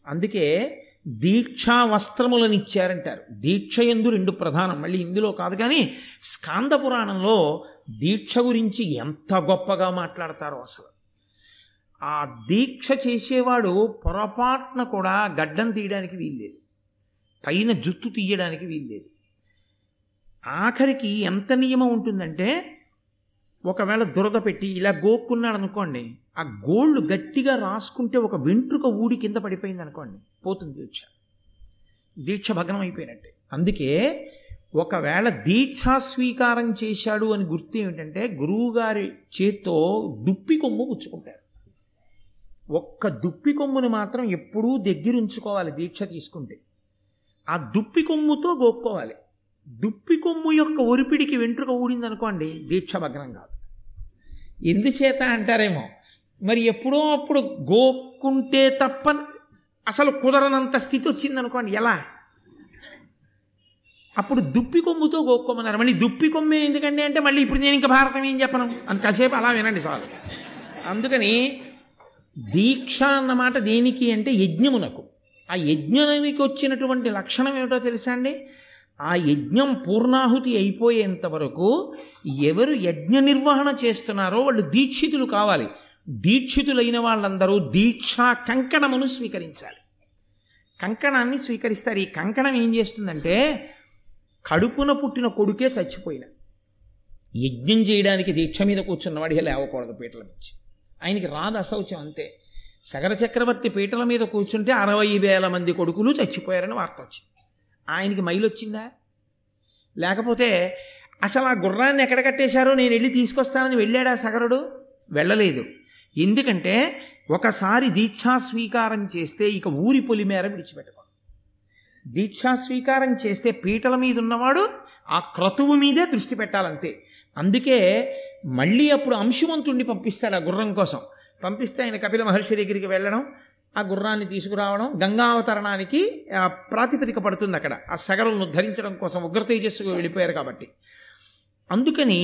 అందుకే దీక్షా వస్త్రములను ఇచ్చారంటారు. దీక్ష ఎందు రెండు ప్రధానం. మళ్ళీ ఇందులో కాదు కానీ స్కాంద పురాణంలో దీక్ష గురించి ఎంత గొప్పగా మాట్లాడతారో అసలు. ఆ దీక్ష చేసేవాడు పొరపాటున కూడా గడ్డం తీయడానికి వీల్లేదు. పైన జుత్తు తీయడానికి వీల్లేదు. ఆఖరికి ఎంత నియమం ఉంటుందంటే ఒకవేళ దురద పెట్టి ఇలా గోక్కున్నాడు అనుకోండి ఆ గోళ్ళు గట్టిగా రాసుకుంటే ఒక వెంట్రుక ఊడి కింద పడిపోయింది అనుకోండి పోతుంది దీక్ష. దీక్ష భగ్నం అయిపోయినట్టే. అందుకే ఒకవేళ దీక్షా స్వీకారం చేశాడు అని గుర్తు ఏమిటంటే గురువుగారి చేత్తో దుప్పి కొమ్ము పుచ్చుకుంటారు ఒక్క దుప్పి కొమ్ముని మాత్రం ఎప్పుడూ దగ్గరుంచుకోవాలి దీక్ష తీసుకుంటే. ఆ దుప్పి కొమ్ముతో గోక్కోవాలి. దుప్పి కొమ్ము యొక్క ఒరిపిడికి వెంట్రుక ఊడింది అనుకోండి దీక్ష భగ్నం కాదు. ఎందుచేత అంటారేమో మరి ఎప్పుడో అప్పుడు గోక్కుంటే తప్ప అసలు కుదరనంత స్థితి వచ్చింది అనుకోండి ఎలా? అప్పుడు దుప్పి కొమ్ముతో గోక్కోమన్నారు. మళ్ళీ దుప్పి కొమ్మే ఎందుకండి అంటే మళ్ళీ ఇప్పుడు నేను ఇంకా భారతం ఏం చెప్పను? అని కాసేపు అలా వినండి చాలు. అందుకని దీక్ష అన్నమాట దేనికి అంటే యజ్ఞమునకు. ఆ యజ్ఞానికి వచ్చినటువంటి లక్షణం ఏమిటో తెలుసా అండి? ఆ యజ్ఞం పూర్ణాహుతి అయిపోయేంత వరకు ఎవరు యజ్ఞ నిర్వహణ చేస్తున్నారో వాళ్ళు దీక్షితులు కావాలి. దీక్షితులైన వాళ్ళందరూ దీక్షా కంకణమును స్వీకరించాలి. కంకణాన్ని స్వీకరిస్తారు. ఈ కంకణం ఏం చేస్తుందంటే కడుపున పుట్టిన కొడుకే చచ్చిపోయిన. యజ్ఞం చేయడానికి దీక్ష మీద కూర్చున్నవాడికి లేవకూడదు పీటల నుంచి ఆయనకి రాదు అశౌచం అంతే. సగర చక్రవర్తి పీటల మీద కూర్చుంటే అరవై వేల మంది కొడుకులు చచ్చిపోయారని వార్త వచ్చింది. ఆయనకి మైలు వచ్చిందా? లేకపోతే అసలు ఆ గుర్రాన్ని ఎక్కడ కట్టేశారో నేను వెళ్ళి తీసుకొస్తానని వెళ్ళాడా సగరుడు? వెళ్ళలేదు. ఎందుకంటే ఒకసారి దీక్షా స్వీకారం చేస్తే ఇక ఊరి పొలిమేర విడిచిపెట్టకూడదు. దీక్షా స్వీకారం చేస్తే పీటల మీద ఉన్నవాడు ఆ క్రతువు మీదే దృష్టి పెట్టాలంతే. అందుకే మళ్ళీ అప్పుడు అంశుమంతుణ్ణి పంపిస్తాడు ఆ గుర్రం కోసం. పంపిస్తే ఆయన కపిల మహర్షి దగ్గరికి వెళ్ళడం ఆ గుర్రాన్ని తీసుకురావడం గంగావతరణానికి ప్రాతిపదిక పడుతుంది అక్కడ. ఆ సగరులను ధరించడం కోసం ఉగ్ర తేజస్సుకు వెళ్ళిపోయారు కాబట్టి. అందుకని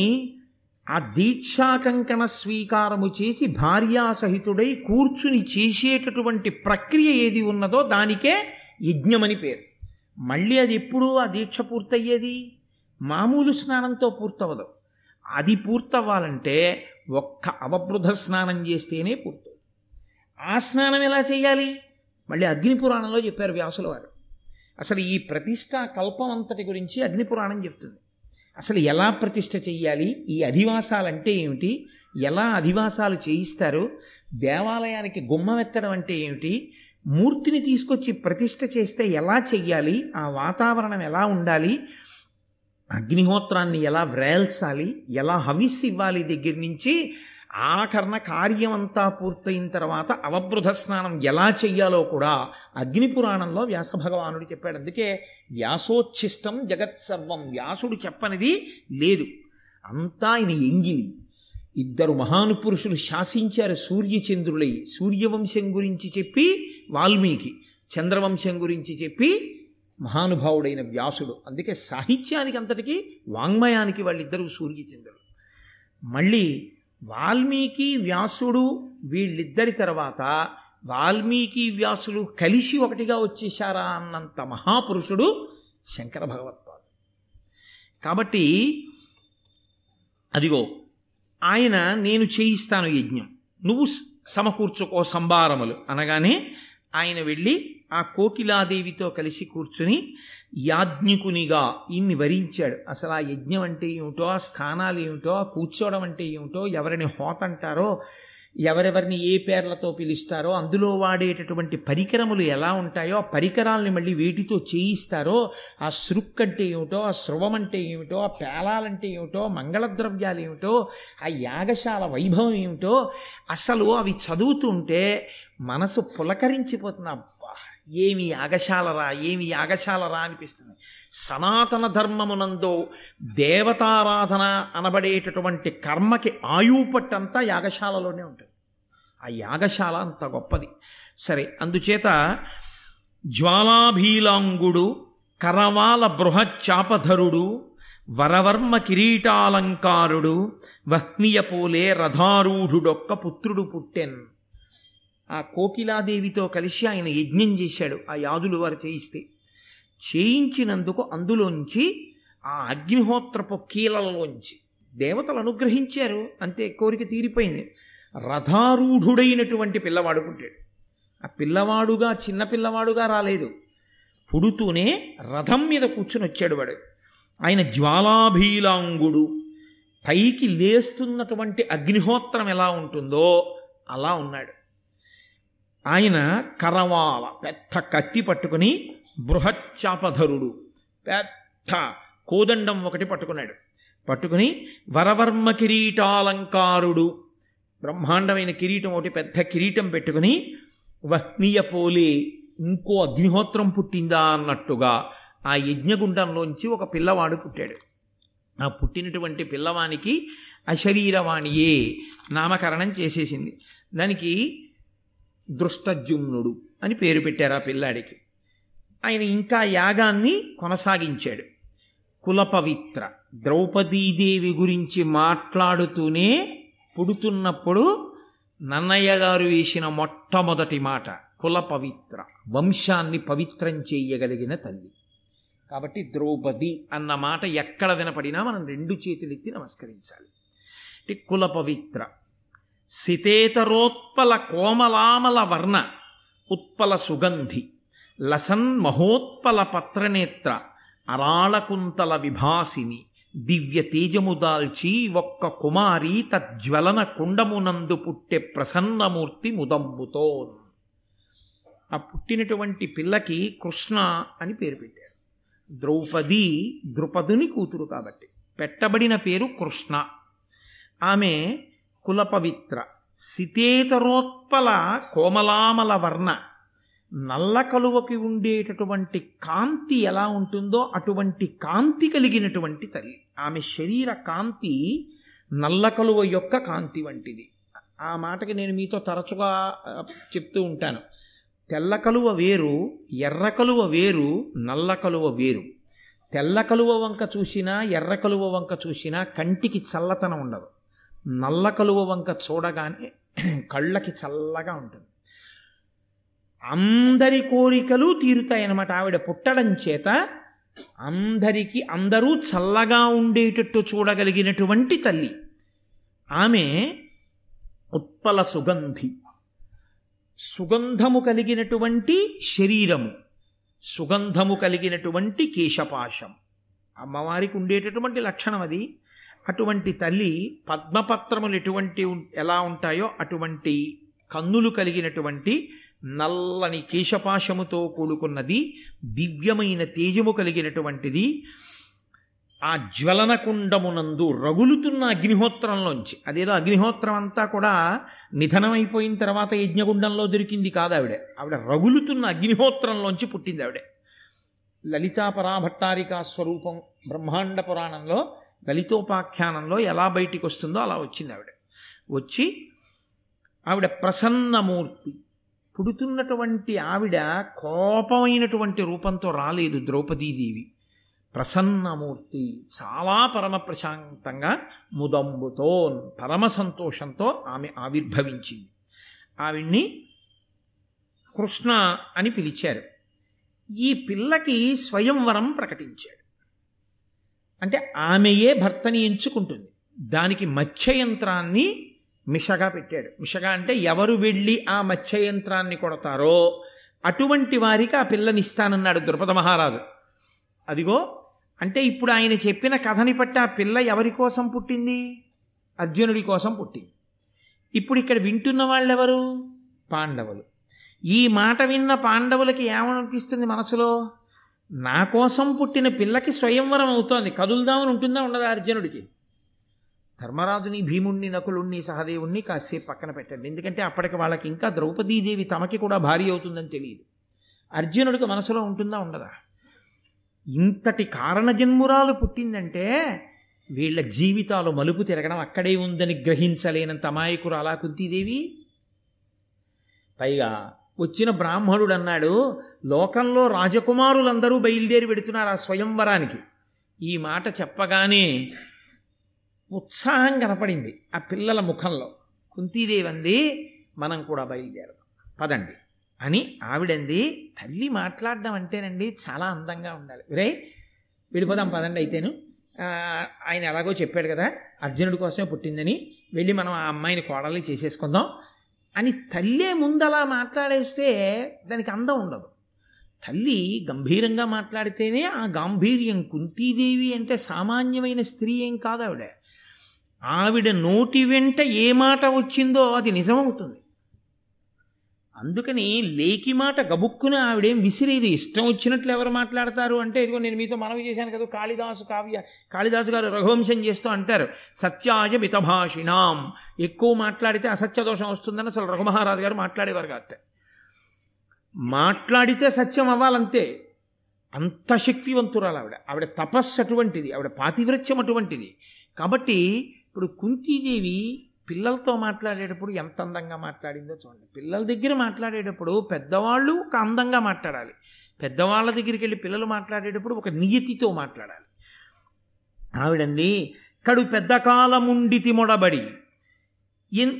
ఆ దీక్షాకంకణ స్వీకారము చేసి భార్యాసహితుడై కూర్చుని చేసేటటువంటి ప్రక్రియ ఏది ఉన్నదో దానికే యజ్ఞమని పేరు. మళ్ళీ అది ఎప్పుడు ఆ దీక్ష పూర్తయ్యేది? మామూలు స్నానంతో పూర్తవదు అది పూర్తవ్వాలంటే ఒక్క అవబృధ స్నానం చేస్తేనే పూర్తవుతుంది. ఆ స్నానం ఎలా చేయాలి? మళ్ళీ అగ్నిపురాణంలో చెప్పారు వ్యాసుల వారు. అసలు ఈ ప్రతిష్ట కల్పం అంతటి గురించి అగ్నిపురాణం చెప్తుంది. అసలు ఎలా ప్రతిష్ట చెయ్యాలి? ఈ అధివాసాలు అంటే ఏమిటి? ఎలా అధివాసాలు చేయిస్తారు? దేవాలయానికి గుమ్మమెత్తడం అంటే ఏమిటి? మూర్తిని తీసుకొచ్చి ప్రతిష్ట చేస్తే ఎలా చెయ్యాలి? ఆ వాతావరణం ఎలా ఉండాలి? అగ్నిహోత్రాన్ని ఎలా వ్రేల్చాలి ఎలా హవిస్ ఇవ్వాలి దగ్గర నుంచి ఆకరణ కార్యమంతా పూర్తయిన తర్వాత అవబృధ స్నానం ఎలా చెయ్యాలో కూడా అగ్ని పురాణంలో వ్యాస భగవానుడు చెప్పాడు. అందుకే వ్యాసోచ్ఛిష్టం జగత్సర్వం వ్యాసుడు చెప్పనిది లేదు. అంతా ఆయన ఎంగిలి. ఇద్దరు మహానుపురుషులు శాసించారు సూర్యచంద్రులై. సూర్యవంశం గురించి చెప్పి వాల్మీకి చంద్రవంశం గురించి చెప్పి మహానుభావుడైన వ్యాసుడు. అందుకే సాహిత్యానికి అంతటికీ వాంగ్మయానికి వాళ్ళిద్దరూ సూర్యచంద్రులు మళ్ళీ వాల్మీకి వ్యాసుడు వీళ్ళిద్దరి తర్వాత వాల్మీకి వ్యాసులు కలిసి ఒకటిగా వచ్చేశారా అన్నంత మహాపురుషుడు శంకర భగవత్పాదు కాబట్టి అదిగో ఆయన నేను చేయిస్తాను యజ్ఞం. నువ్వు సమకూర్చుకో సంభారములు అనగానే ఆయన వెళ్ళి ఆ కోకిలాదేవితో కలిసి కూర్చుని యాజ్ఞికునిగా ఇన్ని వరించాడు. అసలు ఆ యజ్ఞం అంటే ఏమిటో ఆ స్థానాలు ఏమిటో ఆ కూర్చోవడం అంటే ఏమిటో ఎవరిని హోత అంటారో ఎవరెవరిని ఏ పేర్లతో పిలుస్తారో అందులో వాడేటటువంటి పరికరములు ఎలా ఉంటాయో ఆ పరికరాలని మళ్ళీ వేటితో చేయిస్తారో ఆ సృక్ అంటే ఏమిటో ఆ స్రవం అంటే ఏమిటో ఆ పేలాలంటే ఏమిటో మంగళద్రవ్యాలు ఏమిటో ఆ యాగశాల వైభవం ఏమిటో అసలు అవి చదువుతుంటే మనసు పులకరించిపోతున్నాం ఏమి యాగశాలరా ఏమి యాగశాలరా అనిపిస్తుంది. సనాతన ధర్మమునందో దేవతారాధన అనబడేటటువంటి కర్మకి ఆయుపట్టంతా యాగశాలలోనే ఉంటుంది. ఆ యాగశాల అంత గొప్పది. సరే అందుచేత జ్వాలాభీలాంగుడు కరవాల బృహచ్చాపధరుడు వరవర్మ కిరీటాలంకారుడు వహ్నియపోలే రథారూఢుడొక్క పుత్రుడు పుట్టెన్. ఆ కోకిలాదేవితో కలిసి ఆయన యజ్ఞం చేశాడు ఆ యాదులు వారు చేయిస్తే. చేయించినందుకు అందులోంచి ఆ అగ్నిహోత్రపు కీలల్లోంచి దేవతలు అనుగ్రహించారు అంతే కోరిక తీరిపోయింది. రథారూఢుడైనటువంటి పిల్లవాడు పుట్టాడు. ఆ పిల్లవాడుగా చిన్న పిల్లవాడుగా రాలేదు. పుడుతూనే రథం మీద కూర్చుని వచ్చాడు వాడు. ఆయన జ్వాలాభీలాంగుడు. పైకి లేస్తున్నటువంటి అగ్నిహోత్రం ఎలా ఉంటుందో అలా ఉన్నాడు. ఆయన కరవాల పెద్ద కత్తి పట్టుకుని బృహచ్చాపధరుడు పెద్ద కోదండం ఒకటి పట్టుకున్నాడు. పట్టుకుని వరవర్మ కిరీటాలంకారుడు బ్రహ్మాండమైన కిరీటం ఒకటి పెద్ద కిరీటం పెట్టుకుని వహ్నీయ పోలే ఇంకో అగ్నిహోత్రం పుట్టిందా అన్నట్టుగా ఆ యజ్ఞగుండంలోంచి ఒక పిల్లవాడు పుట్టాడు. ఆ పుట్టినటువంటి పిల్లవానికి అశరీరవాణియే నామకరణం చేసేసింది. దానికి దృష్టజుమ్నుడు అని పేరు పెట్టారు ఆ పిల్లాడికి. ఆయన ఇంకా యాగాన్ని కొనసాగించాడు. కులపవిత్ర ద్రౌపదీదేవి గురించి మాట్లాడుతూనే పుడుతున్నప్పుడు నన్నయ్య గారు వేసిన మొట్టమొదటి మాట కుల పవిత్ర వంశాన్ని పవిత్రం చేయగలిగిన తల్లి. కాబట్టి ద్రౌపది అన్న మాట ఎక్కడ వినపడినా మనం రెండు చేతులెత్తి నమస్కరించాలి. అంటే కుల పవిత్ర సితేతరోత్పల కోమలామల వర్ణ ఉత్పల సుగంధి లసన్ మహోత్పల పత్రనేత్ర అరాళకుంతల విభాసిని దివ్య తేజము దాల్చి ఒక్క కుమారి తజ్వలన కుండమునందు పుట్టే ప్రసన్నమూర్తి ముదంబుతో ఆ పుట్టినటువంటి పిల్లకి కృష్ణ అని పేరు పెట్టారు ద్రౌపది ద్రుపదుని కూతురు కాబట్టి. పెట్టబడిన పేరు కృష్ణ. ఆమె కులపవిత్ర. సితేతరోత్పల కోమలామల వర్ణ. నల్ల కలువకి ఉండేటటువంటి కాంతి ఎలా ఉంటుందో అటువంటి కాంతి కలిగినటువంటి తల్లి. ఆమె శరీర కాంతి నల్ల కలువ యొక్క కాంతి వంటిది. ఆ మాటకి నేను మీతో తరచుగా చెప్తూ ఉంటాను. తెల్ల కలువ వేరు ఎర్ర కలువ వేరు నల్ల కలువ వేరు. తెల్ల కలువ వంక చూసినా ఎర్ర కలువ వంక చూసినా కంటికి చల్లతనం ఉండదు. నల్ల కలువ వంక చూడగానే కళ్ళకి చల్లగా ఉంటుంది. అందరి కోరికలు తీరుతాయన్నమాట. ఆవిడ పుట్టడం చేత అందరికీ అందరూ చల్లగా ఉండేటట్టు చూడగలిగినటువంటి తల్లి. ఆమె ఉత్పల సుగంధి. సుగంధము కలిగినటువంటి శరీరము. సుగంధము కలిగినటువంటి కేశపాశం. అమ్మవారికి ఉండేటటువంటి లక్షణం అది. అటువంటి తల్లి పద్మపత్రములు ఎటువంటి ఎలా ఉంటాయో అటువంటి కన్నులు కలిగినటువంటి నల్లని కేశపాశముతో కూడుకున్నది దివ్యమైన తేజము కలిగినటువంటిది ఆ జ్వలనకుండమునందు రగులుతున్న అగ్నిహోత్రంలోంచి. అదేదో అగ్నిహోత్రం అంతా కూడా నిధనమైపోయిన తర్వాత యజ్ఞగుండంలో దొరికింది కాదు ఆవిడ. ఆవిడ రగులుతున్న అగ్నిహోత్రంలోంచి పుట్టింది ఆవిడ. లలితా పరాభట్టారికా స్వరూపం బ్రహ్మాండ పురాణంలో లలితోపాఖ్యానంలో ఎలా బయటికి వస్తుందో అలా వచ్చింది ఆవిడ. వచ్చి ఆవిడ ప్రసన్నమూర్తి. పుడుతున్నటువంటి ఆవిడ కోపమైనటువంటి రూపంతో రాలేదు ద్రౌపదీదేవి. ప్రసన్నమూర్తి చాలా పరమ ప్రశాంతంగా ముదంబుతో పరమ సంతోషంతో ఆమె ఆవిర్భవించింది. ఆవిడ్ని కృష్ణ అని పిలిచారు. ఈ పిల్లకి స్వయంవరం ప్రకటించాడు. అంటే ఆమెయే భర్తని ఎంచుకుంటుంది. దానికి మత్స్యయంత్రాన్ని మిషగా పెట్టాడు. మిషగా అంటే ఎవరు వెళ్ళి ఆ మత్స్యయంత్రాన్ని కొడతారో అటువంటి వారికి ఆ పిల్లనిస్తానన్నాడు ద్రుపద మహారాజు. అదిగో అంటే ఇప్పుడు ఆయన చెప్పిన కథని పట్టి ఆ పిల్ల ఎవరి కోసం పుట్టింది? అర్జునుడి కోసం పుట్టింది. ఇప్పుడు ఇక్కడ వింటున్న వాళ్ళెవరు? పాండవులు. ఈ మాట విన్న పాండవులకి ఏమనిపిస్తుంది మనసులో? నా కోసం పుట్టిన పిల్లకి స్వయంవరం అవుతోంది. కదులుదామని ఉంటుందా ఉండదా అర్జునుడికి? ధర్మరాజుని భీముణ్ణి నకులుణ్ణి సహదేవుణ్ణి కాసేపు పక్కన పెట్టండి. ఎందుకంటే అప్పటికి వాళ్ళకి ఇంకా ద్రౌపదీదేవి తమకి కూడా భారీ అవుతుందని తెలియదు. అర్జునుడికి మనసులో ఉంటుందా ఉండదా? ఇంతటి కారణజన్మురాలు పుట్టిందంటే వీళ్ళ జీవితాలు మలుపు తిరగడం అక్కడే ఉందని గ్రహించలేనంత అమాయకురు అలా కుంతీదేవి? పైగా వచ్చిన బ్రాహ్మణుడు అన్నాడు లోకంలో రాజకుమారులందరూ బయలుదేరి పెడుతున్నారు ఆ స్వయంవరానికి. ఈ మాట చెప్పగానే ఉత్సాహం కనపడింది ఆ పిల్లల ముఖంలో. కుంతీదేవి అంది మనం కూడా బయలుదేరదాం. పదండి. అని ఆవిడంది తల్లి మాట్లాడడం అంటేనండి చాలా అందంగా ఉండాలి. రే వెళ్ళిపోదాం పదండి అయితేను. ఆయన ఎలాగో చెప్పాడు కదా అర్జునుడి కోసమే పుట్టిందని. వెళ్ళి మనం ఆ అమ్మాయిని కోడల్ని చేసేసుకుందాం. అని తల్లే ముందలా మాట్లాడేస్తే దానికి అందం ఉండదు. తల్లి గంభీరంగా మాట్లాడితేనే ఆ గాంభీర్యం కుంతీదేవి అంటే సామాన్యమైన స్త్రీ ఏం కాదు ఆవిడ. ఆవిడ నోటి వెంట ఏ మాట వచ్చిందో అది నిజమవుతుంది. అందుకని లేకి మాట గబుక్కున ఆవిడేం విసిరేది? ఇష్టం వచ్చినట్లు ఎవరు మాట్లాడతారు? అంటే ఇదిగో నేను మీతో మనవి చేశాను కదా కాళిదాసు కావ్య కాళిదాసు గారు రఘువంశం చేస్తూ అంటారు సత్యాయ మితభాషిణాం. ఎక్కువ మాట్లాడితే అసత్య దోషం వస్తుందని అసలు రఘుమహారాజు గారు మాట్లాడేవారు కాదు మాట్లాడితే సత్యం అవ్వాలంతే. అంత శక్తివంతురాలు ఆవిడ. ఆవిడ తపస్సు అటువంటిది ఆవిడ పాతివ్రత్యం అటువంటిది. కాబట్టి ఇప్పుడు కుంతీదేవి పిల్లలతో మాట్లాడేటప్పుడు ఎంత అందంగా మాట్లాడిందో చూడండి. పిల్లల దగ్గర మాట్లాడేటప్పుడు పెద్దవాళ్ళు ఒక అందంగా మాట్లాడాలి. పెద్దవాళ్ళ దగ్గరికి వెళ్ళి పిల్లలు మాట్లాడేటప్పుడు ఒక నియతితో మాట్లాడాలి. ఆవిడంది కడు పెద్ద కాలముండితి మొడబడి.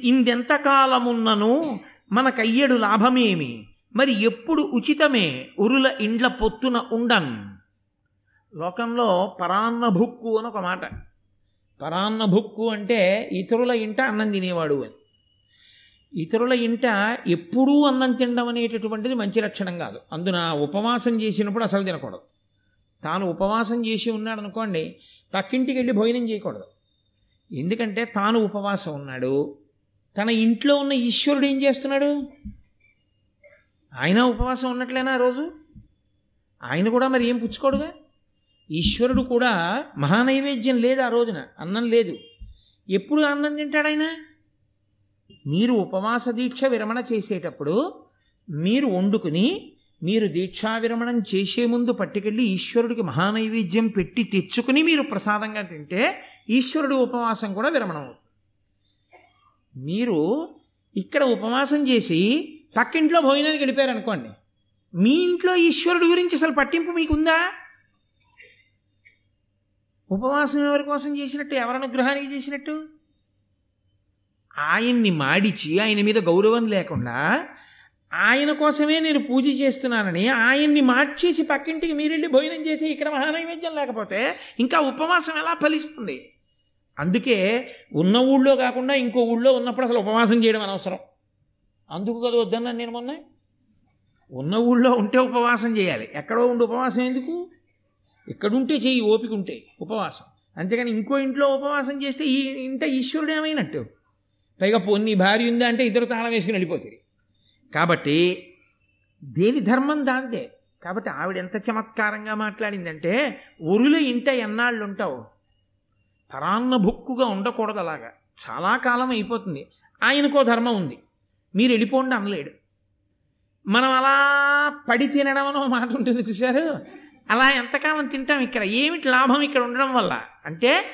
ఇందెంత కాలమున్నను మనకయ్యడు లాభమేమి? మరి ఎప్పుడు ఉచితమే ఉరుల ఇండ్ల పొత్తున ఉండన్ లోకంలో పరాన్న భుక్కు అని ఒక మాట. పరాన్న భుక్కు అంటే ఇతరుల ఇంట అన్నం తినేవాడు అని. ఇతరుల ఇంట ఎప్పుడూ అన్నం తినడం అనేటటువంటిది మంచి లక్షణం కాదు. అందున ఉపవాసం చేసినప్పుడు అసలు తినకూడదు. తాను ఉపవాసం చేసి ఉన్నాడు అనుకోండి పక్కింటికి వెళ్ళి భోజనం చేయకూడదు. ఎందుకంటే తాను ఉపవాసం ఉన్నాడు. తన ఇంట్లో ఉన్న ఈశ్వరుడు ఏం చేస్తున్నాడు? ఆయన ఉపవాసం ఉన్నట్లేనా రోజు? ఆయన కూడా మరి ఏం పుచ్చుకోడుగా? ఈశ్వరుడు కూడా మహానైవేద్యం లేదు ఆ రోజున అన్నం లేదు. ఎప్పుడు అన్నం తింటాడు ఆయన? మీరు ఉపవాస దీక్ష విరమణ చేసేటప్పుడు మీరు వండుకుని మీరు దీక్షా విరమణం చేసే ముందు పట్టుకెళ్ళి ఈశ్వరుడికి మహానైవేద్యం పెట్టి తెచ్చుకుని మీరు ప్రసాదంగా తింటే ఈశ్వరుడి ఉపవాసం కూడా విరమణం అవుతుంది మీరు ఇక్కడ ఉపవాసం చేసి పక్కింట్లో భోజనానికి వెళ్ళిపోయారు మీ ఇంట్లో ఈశ్వరుడి గురించి అసలు పట్టింపు మీకుందా? ఉపవాసం ఎవరి కోసం చేసినట్టు? ఎవరి అనుగ్రహానికి చేసినట్టు? ఆయన్ని మాడిచి ఆయన మీద గౌరవం లేకుండా ఆయన కోసమే నేను పూజ చేస్తున్నానని ఆయన్ని మార్చేసి పక్కింటికి మీరెళ్ళి భోజనం చేసి ఇక్కడ మహానైవేద్యం లేకపోతే ఇంకా ఉపవాసం ఎలా ఫలిస్తుంది? అందుకే ఉన్న ఊళ్ళో కాకుండా ఇంకో ఊళ్ళో ఉన్నప్పుడు అసలు ఉపవాసం చేయడం అనవసరం. అందుకు కదా వద్దన్నాను నేను మొన్న. ఉన్న ఊళ్ళో ఉంటే ఉపవాసం చేయాలి. ఎక్కడో ఉండి ఉపవాసం ఎందుకు? ఎక్కడుంటే చెయ్యి ఓపిక ఉంటే ఉపవాసం. అంతేగాని ఇంకో ఇంట్లో ఉపవాసం చేస్తే ఈ ఇంట ఈశ్వరుడు ఏమైనట్టు? పైగా పొన్ని భార్య ఉందా అంటే ఇద్దరు తాళం వేసుకుని వెళ్ళిపోతుంది కాబట్టి దేని ధర్మం దాంతే కాబట్టి ఆవిడ ఎంత చమత్కారంగా మాట్లాడిందంటే ఉరుల ఇంట ఎన్నాళ్ళు ఉంటావు పరాన్న భుక్కుగా ఉండకూడదు అలాగా. చాలా కాలం అయిపోతుంది. ఆయనకో ధర్మం ఉంది. మీరు వెళ్ళిపోండి అనలేడు. మనం అలా పడి తినడం అని మాట ఉంటుంది చూశారు? అలా ఎంతకాలం తింటాం ఇక్కడ? ఏమిటి లాభం ఇక్కడ ఉండడం వల్ల? అంటే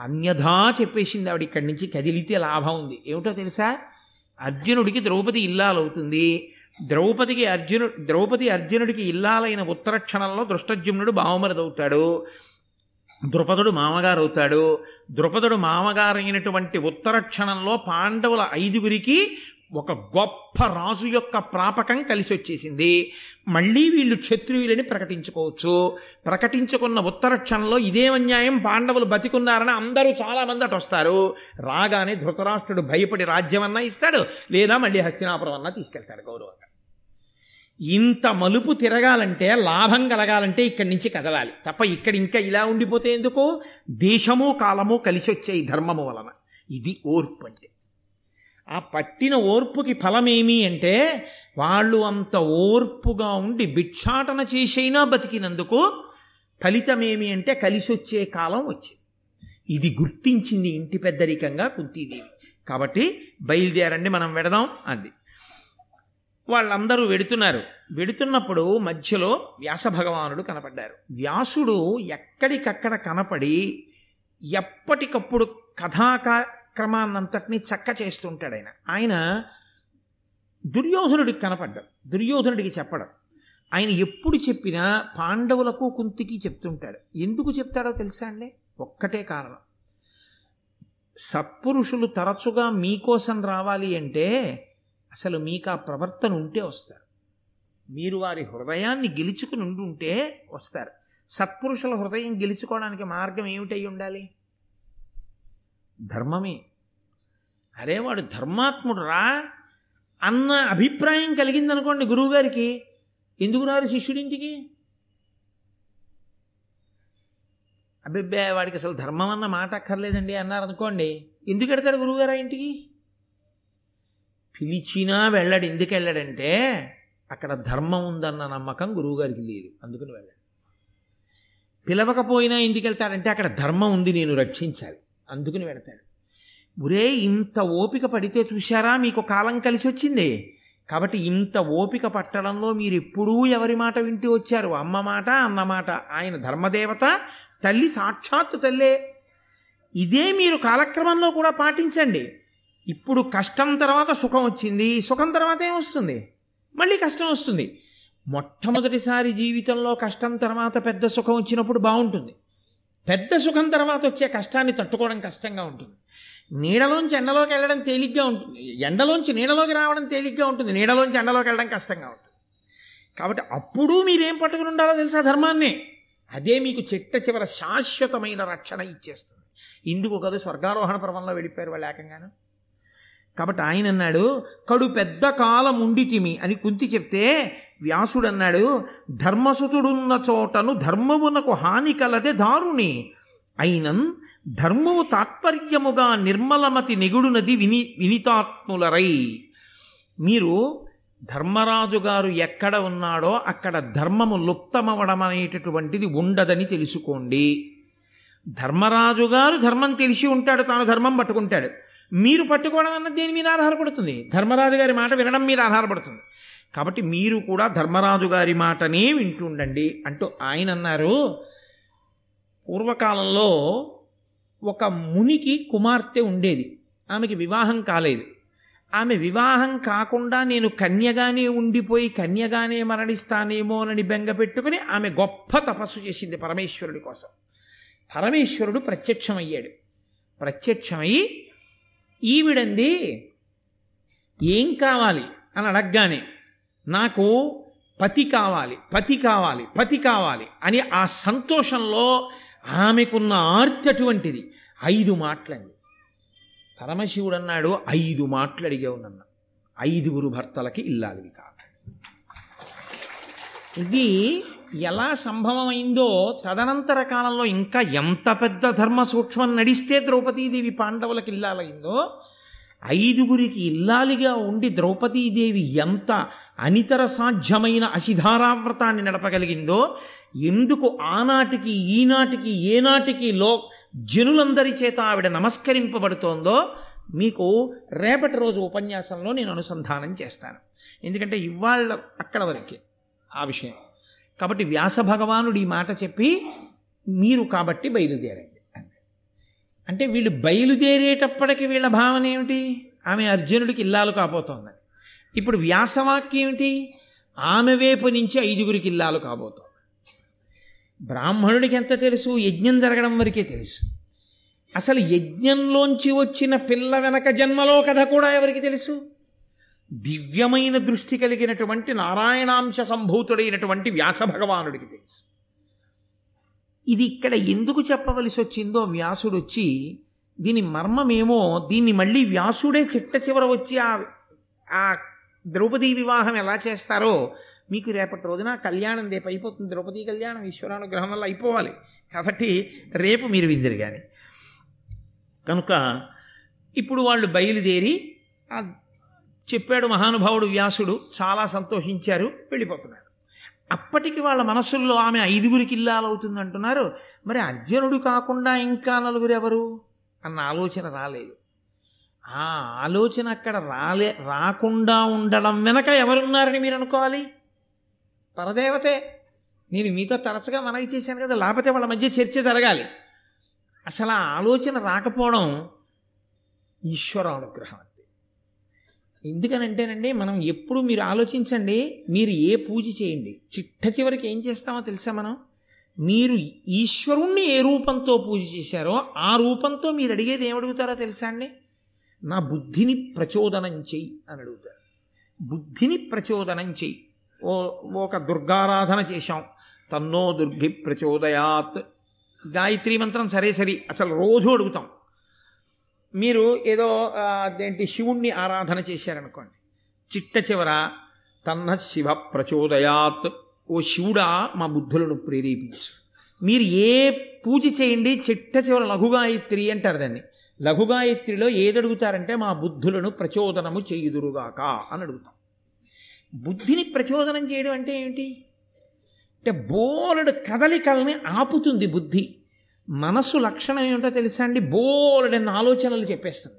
అన్యథా చెప్పేసింది ఆవిడ ఇక్కడి నుంచి కదిలితే లాభం ఉంది. ఏమిటో తెలుసా? అర్జునుడికి ద్రౌపది ఇల్లాలవుతుంది. ద్రౌపదికి అర్జును ద్రౌపది అర్జునుడికి ఇల్లాలైన ఉత్తర క్షణంలో దృష్టజ్యుమ్నుడు బావమరిదవుతాడు. ద్రుపదుడు మామగారు అవుతాడు ద్రుపదుడు మామగారైనటువంటి ఉత్తర క్షణంలో పాండవుల ఐదుగురికి ఒక గొప్ప రాజు యొక్క ప్రాపకం కలిసి వచ్చేసింది మళ్ళీ వీళ్ళు క్షత్రియులని ప్రకటించుకోవచ్చు. ప్రకటించుకున్న ఉత్తర క్షణంలో ఇదే అన్యాయం పాండవులు బతికున్నారని అందరూ చాలా మంది అటు వస్తారు. రాగానే ధృతరాష్ట్రుడు భయపడి రాజ్యమన్నా ఇస్తాడు లేదా మళ్ళీ హస్తినాపురం అన్నా తీసుకెళ్తాడు గౌరవంగా. ఇంత మలుపు తిరగాలంటే లాభం కలగాలంటే ఇక్కడి నుంచి కదలాలి. తప్ప ఇక్కడ ఇంకా ఇలా ఉండిపోతే ఎందుకు? దేశము కాలము కలిసి వచ్చే ఈ ధర్మము వలన. ఇది ఓర్పు అంటే. ఆ పట్టిన ఓర్పుకి ఫలమేమి అంటే వాళ్ళు అంత ఓర్పుగా ఉండి భిక్షాటన చేసైనా బతికినందుకు ఫలితమేమి అంటే కలిసి వచ్చే కాలం వచ్చింది. ఇది గుర్తించింది ఇంటి పెద్దరికంగా కుంతీదేవి. కాబట్టి బయలుదేరండి మనం వెడదాం అంది. వాళ్ళందరూ వెడుతున్నారు. వెడుతున్నప్పుడు మధ్యలో వ్యాస భగవానుడు కనపడ్డారు. వ్యాసుడు ఎక్కడికక్కడ కనపడి ఎప్పటికప్పుడు కథాక్రమాన్నంతటినీ చక్క చేస్తుంటాడు ఆయన. ఆయన దుర్యోధనుడికి కనపడ్డాడు. దుర్యోధనుడికి చెప్పడం. ఆయన ఎప్పుడు చెప్పినా పాండవులకు కుంతికి చెప్తుంటాడు. ఎందుకు చెప్తాడో తెలుసా అండి? ఒక్కటే కారణం. సత్పురుషులు తరచుగా మీకోసం రావాలి అంటే అసలు మీకు ఆ ప్రవర్తన ఉంటే వస్తారు. మీరు వారి హృదయాన్ని గెలుచుకుని ఉండుంటే వస్తారు. సత్పురుషుల హృదయం గెలుచుకోవడానికి మార్గం ఏమిటై ఉండాలి? ధర్మమే. అరే వాడు ధర్మాత్ముడు రా అన్న అభిప్రాయం కలిగిందనుకోండి గురువుగారికి. ఎందుకు రారు శిష్యుడింటికి? అభిబ్బే వాడికి అసలు ధర్మం అన్న మాట అక్కర్లేదండి అన్నారు అనుకోండి ఎందుకు వెడతాడు గురువుగారు ఆ ఇంటికి? పిలిచినా వెళ్ళాడు. ఎందుకు వెళ్ళాడంటే అక్కడ ధర్మం ఉందన్న నమ్మకం గురువుగారికి లేదు. అందుకని వెళ్ళాడు. పిలవకపోయినా ఎందుకు వెళ్తాడంటే అక్కడ ధర్మం ఉంది నేను రక్షించాలి. అందుకుని వెళతాడు ఒరే ఇంత ఓపిక పడితే చూశారా మీకు కాలం కలిసి వచ్చింది? కాబట్టి ఇంత ఓపిక పట్టడంలో మీరు ఎప్పుడూ ఎవరి మాట వింటూ వచ్చారు? అమ్మ మాట అన్న మాట ఆయన ధర్మదేవత తల్లి సాక్షాత్తు తల్లే. ఇదే మీరు కాలక్రమంలో కూడా పాటించండి. ఇప్పుడు కష్టం తర్వాత సుఖం వచ్చింది సుఖం తర్వాత ఏమొస్తుంది మళ్ళీ కష్టం వస్తుంది. మొట్టమొదటిసారి జీవితంలో కష్టం తర్వాత పెద్ద సుఖం వచ్చినప్పుడు బాగుంటుంది. పెద్ద సుఖం తర్వాత వచ్చే కష్టాన్ని తట్టుకోవడం కష్టంగా ఉంటుంది. నీడలోంచి ఎండలోకి వెళ్ళడం తేలిగ్గా ఉంటుంది ఎండలోంచి నీడలోకి రావడం తేలిగ్గా ఉంటుంది. నీడలోంచి ఎండలోకి వెళ్ళడం కష్టంగా ఉంటుంది. కాబట్టి అప్పుడు మీరేం పట్టుకుని ఉండాలో తెలుసా ధర్మాన్ని? అదే మీకు చెట్ట చివర శాశ్వతమైన రక్షణ ఇచ్చేస్తుంది. ఇందుకు కదా స్వర్గారోహణ పర్వంలో వెళ్ళిపోయారు వాళ్ళు ఏకంగాను. కాబట్టి ఆయన అన్నాడు కడు పెద్ద కాలం ఉండితిమి అని కుంతి చెప్తే వ్యాసుడన్నాడు ధర్మసుతుడున్న చోటను ధర్మమునకు హాని కలదే దారుణి. అయినన్ ధర్మము తాత్పర్యముగా నిర్మలమతి నిగుడునది విని వినితాత్ములరై. మీరు ధర్మరాజు గారు ఎక్కడ ఉన్నాడో అక్కడ ధర్మము లుప్తమవడం అనేటటువంటిది ఉండదని తెలుసుకోండి. ధర్మరాజు గారు ధర్మం తెలిసి ఉంటాడు తాను ధర్మం పట్టుకుంటాడు. మీరు పట్టుకోవడం అన్నది దేని మీద ఆధారపడుతుంది? ధర్మరాజు గారి మాట వినడం మీద ఆధారపడుతుంది. కాబట్టి మీరు కూడా ధర్మరాజు గారి మాటనే వింటుండండి అంటూ ఆయన అన్నారు. పూర్వకాలంలో ఒక మునికి కుమార్తె ఉండేది. ఆమెకి వివాహం కాలేదు. ఆమె వివాహం కాకుండా నేను కన్యగానే ఉండిపోయి కన్యగానే మరణిస్తానేమోనని బెంగ పెట్టుకుని ఆమె గొప్ప తపస్సు చేసింది పరమేశ్వరుడి కోసం. పరమేశ్వరుడు ప్రత్యక్షమయ్యాడు. ప్రత్యక్షమై ఈవిడంది ఏం కావాలి? అని అడగగానే నాకు పతి కావాలి పతి కావాలి పతి కావాలి అని ఆ సంతోషంలో ఆమెకున్న ఆర్తి అటువంటిది. ఐదు మాటలండి. పరమశివుడు అన్నాడు ఐదు మాటలు అడిగావు నన్ను. ఐదుగురు భర్తలకి ఇల్లాలివి కాదు ఇది ఎలా సంభవమైందో తదనంతర కాలంలో ఇంకా ఎంత పెద్ద ధర్మ సూక్ష్మం నడిస్తే ద్రౌపదీదేవి పాండవులకి ఇల్లాలైందో ఐదుగురికి ఇల్లాలిగా ఉండి ద్రౌపదీదేవి ఎంత అనితర సాధ్యమైన అసిధారావ్రతాన్ని నడపగలిగిందో ఎందుకు ఆనాటికి ఈనాటికి ఏనాటికి లో జనులందరి చేత ఆవిడ నమస్కరింపబడుతోందో మీకు రేపటి రోజు ఉపన్యాసంలో నేను అనుసంధానం చేస్తాను. ఎందుకంటే ఇవాళ అక్కడ వరకే ఆ విషయం. కాబట్టి వ్యాస భగవానుడు ఈ మాట చెప్పి మీరు కాబట్టి బయలుదేరండి అంటే వీళ్ళు బయలుదేరేటప్పటికి వీళ్ళ భావన ఏమిటి? ఆమె అర్జునుడికి ఇల్లాలు కాబోతోందని ఇప్పుడు వ్యాసవాక్యం ఏమిటి? ఆమె వైపు నుంచి ఐదుగురికి ఇల్లాలు కాబోతోంది. బ్రాహ్మణుడికి ఎంత తెలుసు? యజ్ఞం జరగడం వరకే తెలుసు. అసలు యజ్ఞంలోంచి వచ్చిన పిల్ల వెనక జన్మలో కథ కూడా ఎవరికి తెలుసు? దివ్యమైన దృష్టి కలిగినటువంటి నారాయణాంశ సంభూతుడైనటువంటి వ్యాస భగవానుడికి తెలుసు. ఇది ఇక్కడ ఎందుకు చెప్పవలసి వచ్చిందో వ్యాసుడు వచ్చి దీని మర్మమేమో దీన్ని మళ్ళీ వ్యాసుడే చిట్ట చివర వచ్చి ఆ ఆ ద్రౌపదీ వివాహం ఎలా చేస్తారో మీకు రేపటి రోజున కళ్యాణం రేపు అయిపోతుంది. ద్రౌపది కళ్యాణం ఈశ్వరానుగ్రహం వల్ల అయిపోవాలి. కాబట్టి రేపు మీరు విందిరు కానీ కనుక ఇప్పుడు వాళ్ళు బయలుదేరి చెప్పాడు మహానుభావుడు వ్యాసుడు చాలా సంతోషించారు వెళ్ళిపోతున్నారు. అప్పటికి వాళ్ళ మనసుల్లో ఆమె ఐదుగురికి ఇల్లాలవుతుంది అంటున్నారు. మరి అర్జునుడు కాకుండా ఇంకా నలుగురు ఎవరు? అన్న ఆలోచన రాలేదు. ఆ ఆలోచన అక్కడ రాలే రాకుండా ఉండడం వెనక ఎవరున్నారని మీరు అనుకోవాలి? పరదేవతే నేను మీతో తరచుగా మనవి చేశాను కదా లేకపోతే వాళ్ళ మధ్య చర్చ జరగాలి. అసలు ఆ ఆలోచన రాకపోవడం ఈశ్వర అనుగ్రహం. ఎందుకనంటేనండి మనం ఎప్పుడు మీరు ఆలోచించండి మీరు ఏ పూజ చేయండి. చిట్ట చివరికి ఏం చేస్తామో తెలుసా మనం? మీరు ఈశ్వరుణ్ణి ఏ రూపంతో పూజ చేశారో ఆ రూపంతో మీరు అడిగేది ఏమడుగుతారో తెలుసా అండి? నా బుద్ధిని ప్రచోదనం చెయ్యి అని అడుగుతారు. బుద్ధిని ప్రచోదనం చెయ్యి ఓ ఒక దుర్గారాధన చేశాం. తన్నో దుర్గి ప్రచోదయాత్. గాయత్రి మంత్రం సరే సరి అసలు రోజు అడుగుతాం. మీరు ఏదో అదేంటి శివుణ్ణి ఆరాధన చేశారనుకోండి. చిట్ట చివర తన్న శివ ప్రచోదయాత్. ఓ శివుడా మా బుద్ధులను ప్రేరేపించు. మీరు ఏ పూజ చేయండి చిట్ట చివర లఘుగాయత్రి అంటారు దాన్ని. లఘుగాయత్రిలో ఏదడుగుతారంటే మా బుద్ధులను ప్రచోదనము చేయుదురుగాక అని అడుగుతాం. బుద్ధిని ప్రచోదనం చేయడం అంటే ఏమిటి? అంటే బోలెడు కదలికల్ని ఆపుతుంది బుద్ధి. మనసు లక్షణం ఏమిటో తెలుసా అండి? బోలెడన్న ఆలోచనలు చెప్పేస్తుంది.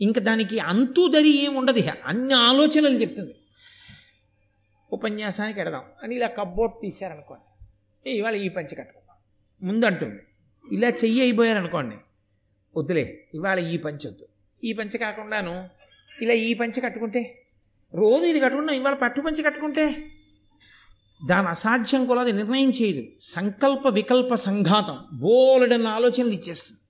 ఇంకా దానికి అంతు దరి ఏముండదు ఉండదు అన్ని ఆలోచనలు చెప్తుంది. ఉపన్యాసానికి ఎడదాం అని ఇలా కబ్బోర్డ్ తీశారనుకోండి. ఏ ఇవాళ ఈ పంచి కట్టుకుందాం. ముందు అంటుంది ఇలా చెయ్యి అయిపోయారనుకోండి. వద్దులే ఇవాళ ఈ పంచి వద్దు. ఈ పంచి కాకుండాను ఇలా ఈ పంచి కట్టుకుంటే రోజు ఇది కట్టుకున్నాం ఇవాళ పట్టు పంచి కట్టుకుంటే దాని అసాధ్యం కూడా అది నిర్ణయం చేయదు. సంకల్ప వికల్ప సంఘాతం బోలెడన్న ఆలోచనలు ఇచ్చేస్తుంది.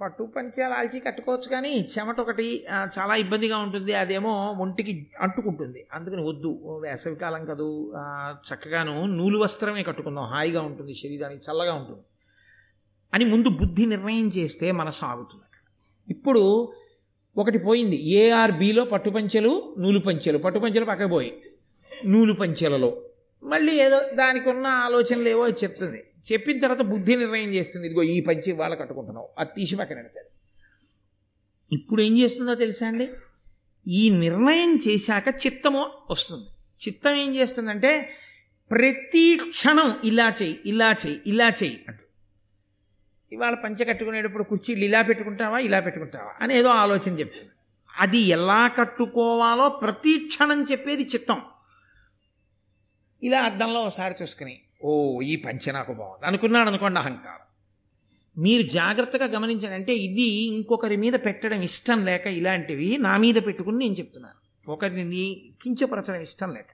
పట్టు పంచాలు ఆల్చి కట్టుకోవచ్చు కానీ చెమట ఒకటి చాలా ఇబ్బందిగా ఉంటుంది. అదేమో ఒంటికి అంటుకుంటుంది. అందుకని వద్దు. వేసవికాలం కదూ చక్కగాను నూలు వస్త్రమే కట్టుకుందాం. హాయిగా ఉంటుంది. శరీరానికి చల్లగా ఉంటుంది. అని ముందు బుద్ధి నిర్ణయం చేస్తే మనసు ఆగుతుంది ఇప్పుడు ఒకటి పోయింది. ఏఆర్బిలో పట్టుపంచెలు నూలు పంచెలు. పట్టుపంచెలు పక్కకు పోయి. నూలు పంచెలలో. మళ్ళీ ఏదో దానికి ఉన్న ఆలోచనలు ఏవో చెప్తుంది. చెప్పిన తర్వాత బుద్ధి నిర్ణయం చేస్తుంది. ఇదిగో ఈ పంచి వాళ్ళ కట్టుకుంటున్నావు. అది తీసి పక్కన పెడతాడు. ఇప్పుడు ఏం చేస్తుందో తెలుసా అండి? ఈ నిర్ణయం చేశాక చిత్తము వస్తుంది. చిత్తం ఏం చేస్తుందంటే ప్రతి క్షణం ఇలా చెయ్యి ఇలా చెయ్యి ఇలా చెయ్యి అంటు ఇవాళ పంచ కట్టుకునేటప్పుడు కుర్చీలు ఇలా పెట్టుకుంటావా ఇలా పెట్టుకుంటావా అని ఏదో ఆలోచన చెప్తుంది. అది ఎలా కట్టుకోవాలో ప్రతి క్షణం చెప్పేది చిత్తం. ఇలా అద్దంలో ఒకసారి చూసుకుని ఓ ఈ పంచ నాకు బాగుంది. అనుకున్నాడు అనుకోండి అహంకారం. మీరు జాగ్రత్తగా గమనించారంటే ఇది ఇంకొకరి మీద పెట్టడం ఇష్టం లేక ఇలాంటివి నా మీద పెట్టుకుని నేను చెప్తున్నాను. ఒకరిని కించపరచడం ఇష్టం లేక.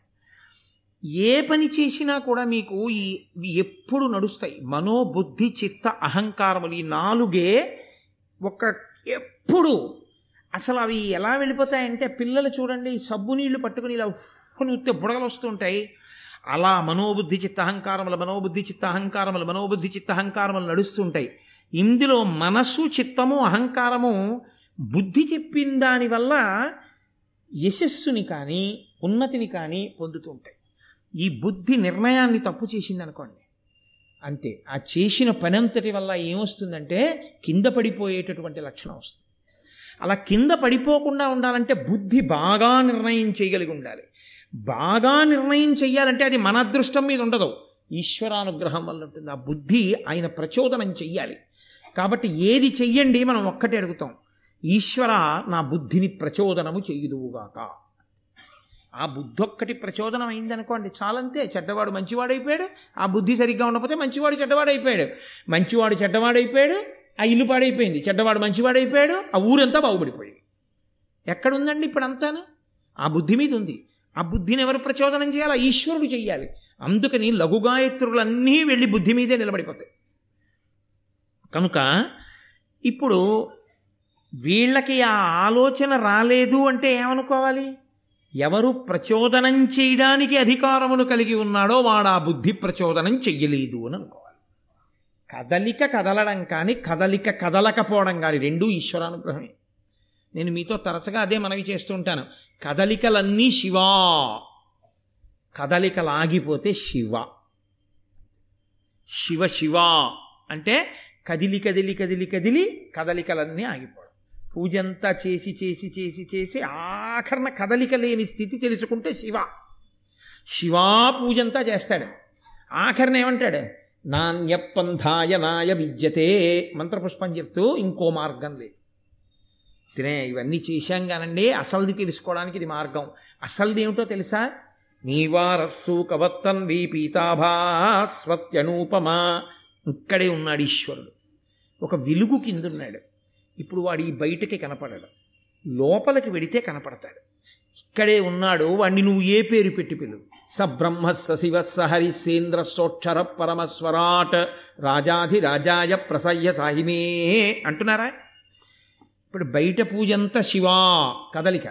ఏ పని చేసినా కూడా మీకు ఈ ఇవి ఎప్పుడు నడుస్తాయి. మనోబుద్ధి చిత్త అహంకారములు ఈ నాలుగే ఒక ఎప్పుడు అసలు అవి ఎలా వెళ్ళిపోతాయంటే పిల్లలు చూడండి సబ్బు నీళ్ళు పట్టుకుని ఇలా ఉఫ్ఫు నూస్తే బుడగలు వస్తుంటాయి అలా మనోబుద్ధి చిత్త అహంకారములు మనోబుద్ధి చిత్త అహంకారములు మనోబుద్ధి చిత్త అహంకారములు నడుస్తుంటాయి. ఇందులో మనస్సు చిత్తము అహంకారము బుద్ధి చెప్పిన దానివల్ల యశస్సుని కానీ ఉన్నతిని కానీ పొందుతూ ఉంటాయి. ఈ బుద్ధి నిర్ణయాన్ని తప్పు చేసింది అనుకోండి అంతే. ఆ చేసిన పనంతటి వల్ల ఏమొస్తుందంటే కింద పడిపోయేటటువంటి లక్షణం వస్తుంది. అలా కింద పడిపోకుండా ఉండాలంటే బుద్ధి బాగా నిర్ణయం చేయగలిగి ఉండాలి. బాగా నిర్ణయం చెయ్యాలంటే అది మన అదృష్టం మీద ఉండదు. ఈశ్వరానుగ్రహం వల్ల ఉంటుంది. ఆ బుద్ధి ఆయన ప్రచోదనం చెయ్యాలి. కాబట్టి ఏది చెయ్యండి మనం ఒక్కటే అడుగుతాం. ఈశ్వర నా బుద్ధిని ప్రచోదనము చేయుదువుగాక. ఆ బుద్ధి ఒక్కటి ప్రచోదనం అయిందనుకోండి చాలంతే. చెడ్డవాడు మంచివాడైపోయాడు. ఆ బుద్ధి సరిగ్గా ఉండకపోతే మంచివాడు చెడ్డవాడైపోయాడు. మంచివాడు చెడ్డవాడైపోయాడు ఆ ఇల్లు పాడైపోయింది. చెడ్డవాడు మంచివాడైపోయాడు ఆ ఊరంతా బాగుపడిపోయింది. ఎక్కడుందండి ఇప్పుడు అంతాను ఆ బుద్ధి మీద ఉంది ఆ బుద్ధిని ఎవరు ప్రచోదనం చేయాలి? ఈశ్వరుడు చెయ్యాలి. అందుకని లఘుగాయత్రులన్నీ వెళ్ళి బుద్ధి మీదే నిలబడిపోతాయి. కనుక ఇప్పుడు వీళ్ళకి ఆ ఆలోచన రాలేదు అంటే ఏమనుకోవాలి? ఎవరు ప్రచోదనం చేయడానికి అధికారమును కలిగి ఉన్నాడో వాడు ఆ బుద్ధి ప్రచోదనం చెయ్యలేదు అని అనుకోవాలి. కదలిక కదలడం కానీ కదలిక కదలకపోవడం కానీ రెండూ ఈశ్వరానుగ్రహమే. నేను మీతో తరచుగా అదే మనవి చేస్తూ ఉంటాను. కదలికలన్నీ శివా. కదలికలు ఆగిపోతే శివ. శివ శివ. అంటే కదిలి కదిలి కదిలి కదిలి కదలికలన్నీ ఆగిపోవడం. పూజంతా చేసి చేసి చేసి చేసి ఆఖరణ కదలిక లేని స్థితి తెలుసుకుంటే శివ. శివా పూజంతా చేస్తాడు. ఆఖరణ ఏమంటాడు? నాణ్యపంథాయ నాయ విద్యతే. మంత్రపుష్పం చెప్తూ ఇంకో మార్గం లేదు. తినే ఇవన్నీ చేశాం కానండి అసలుది తెలుసుకోవడానికి ఇది మార్గం. అసలుది ఏమిటో తెలుసా? నీవారస్సు కవత్తన్ వి పీతాభాస్వత్యనూపమా ఇక్కడే ఉన్నాడు ఈశ్వరుడు. ఒక వెలుగు కిందున్నాడు. ఇప్పుడు వాడు ఈ బయటకి కనపడడు. లోపలికి వెడితే కనపడతాడు. ఇక్కడే ఉన్నాడు వాడిని నువ్వు ఏ పేరు పెట్టి పిలు స బ్రహ్మ స శివ స హరిసేంద్ర సోక్షర పరమస్వరాట్ రాజాధి రాజాయ ప్రసయ్య సాహిమే. అంటున్నారా? ఇప్పుడు బయట పూజ అంతా శివా కదలిక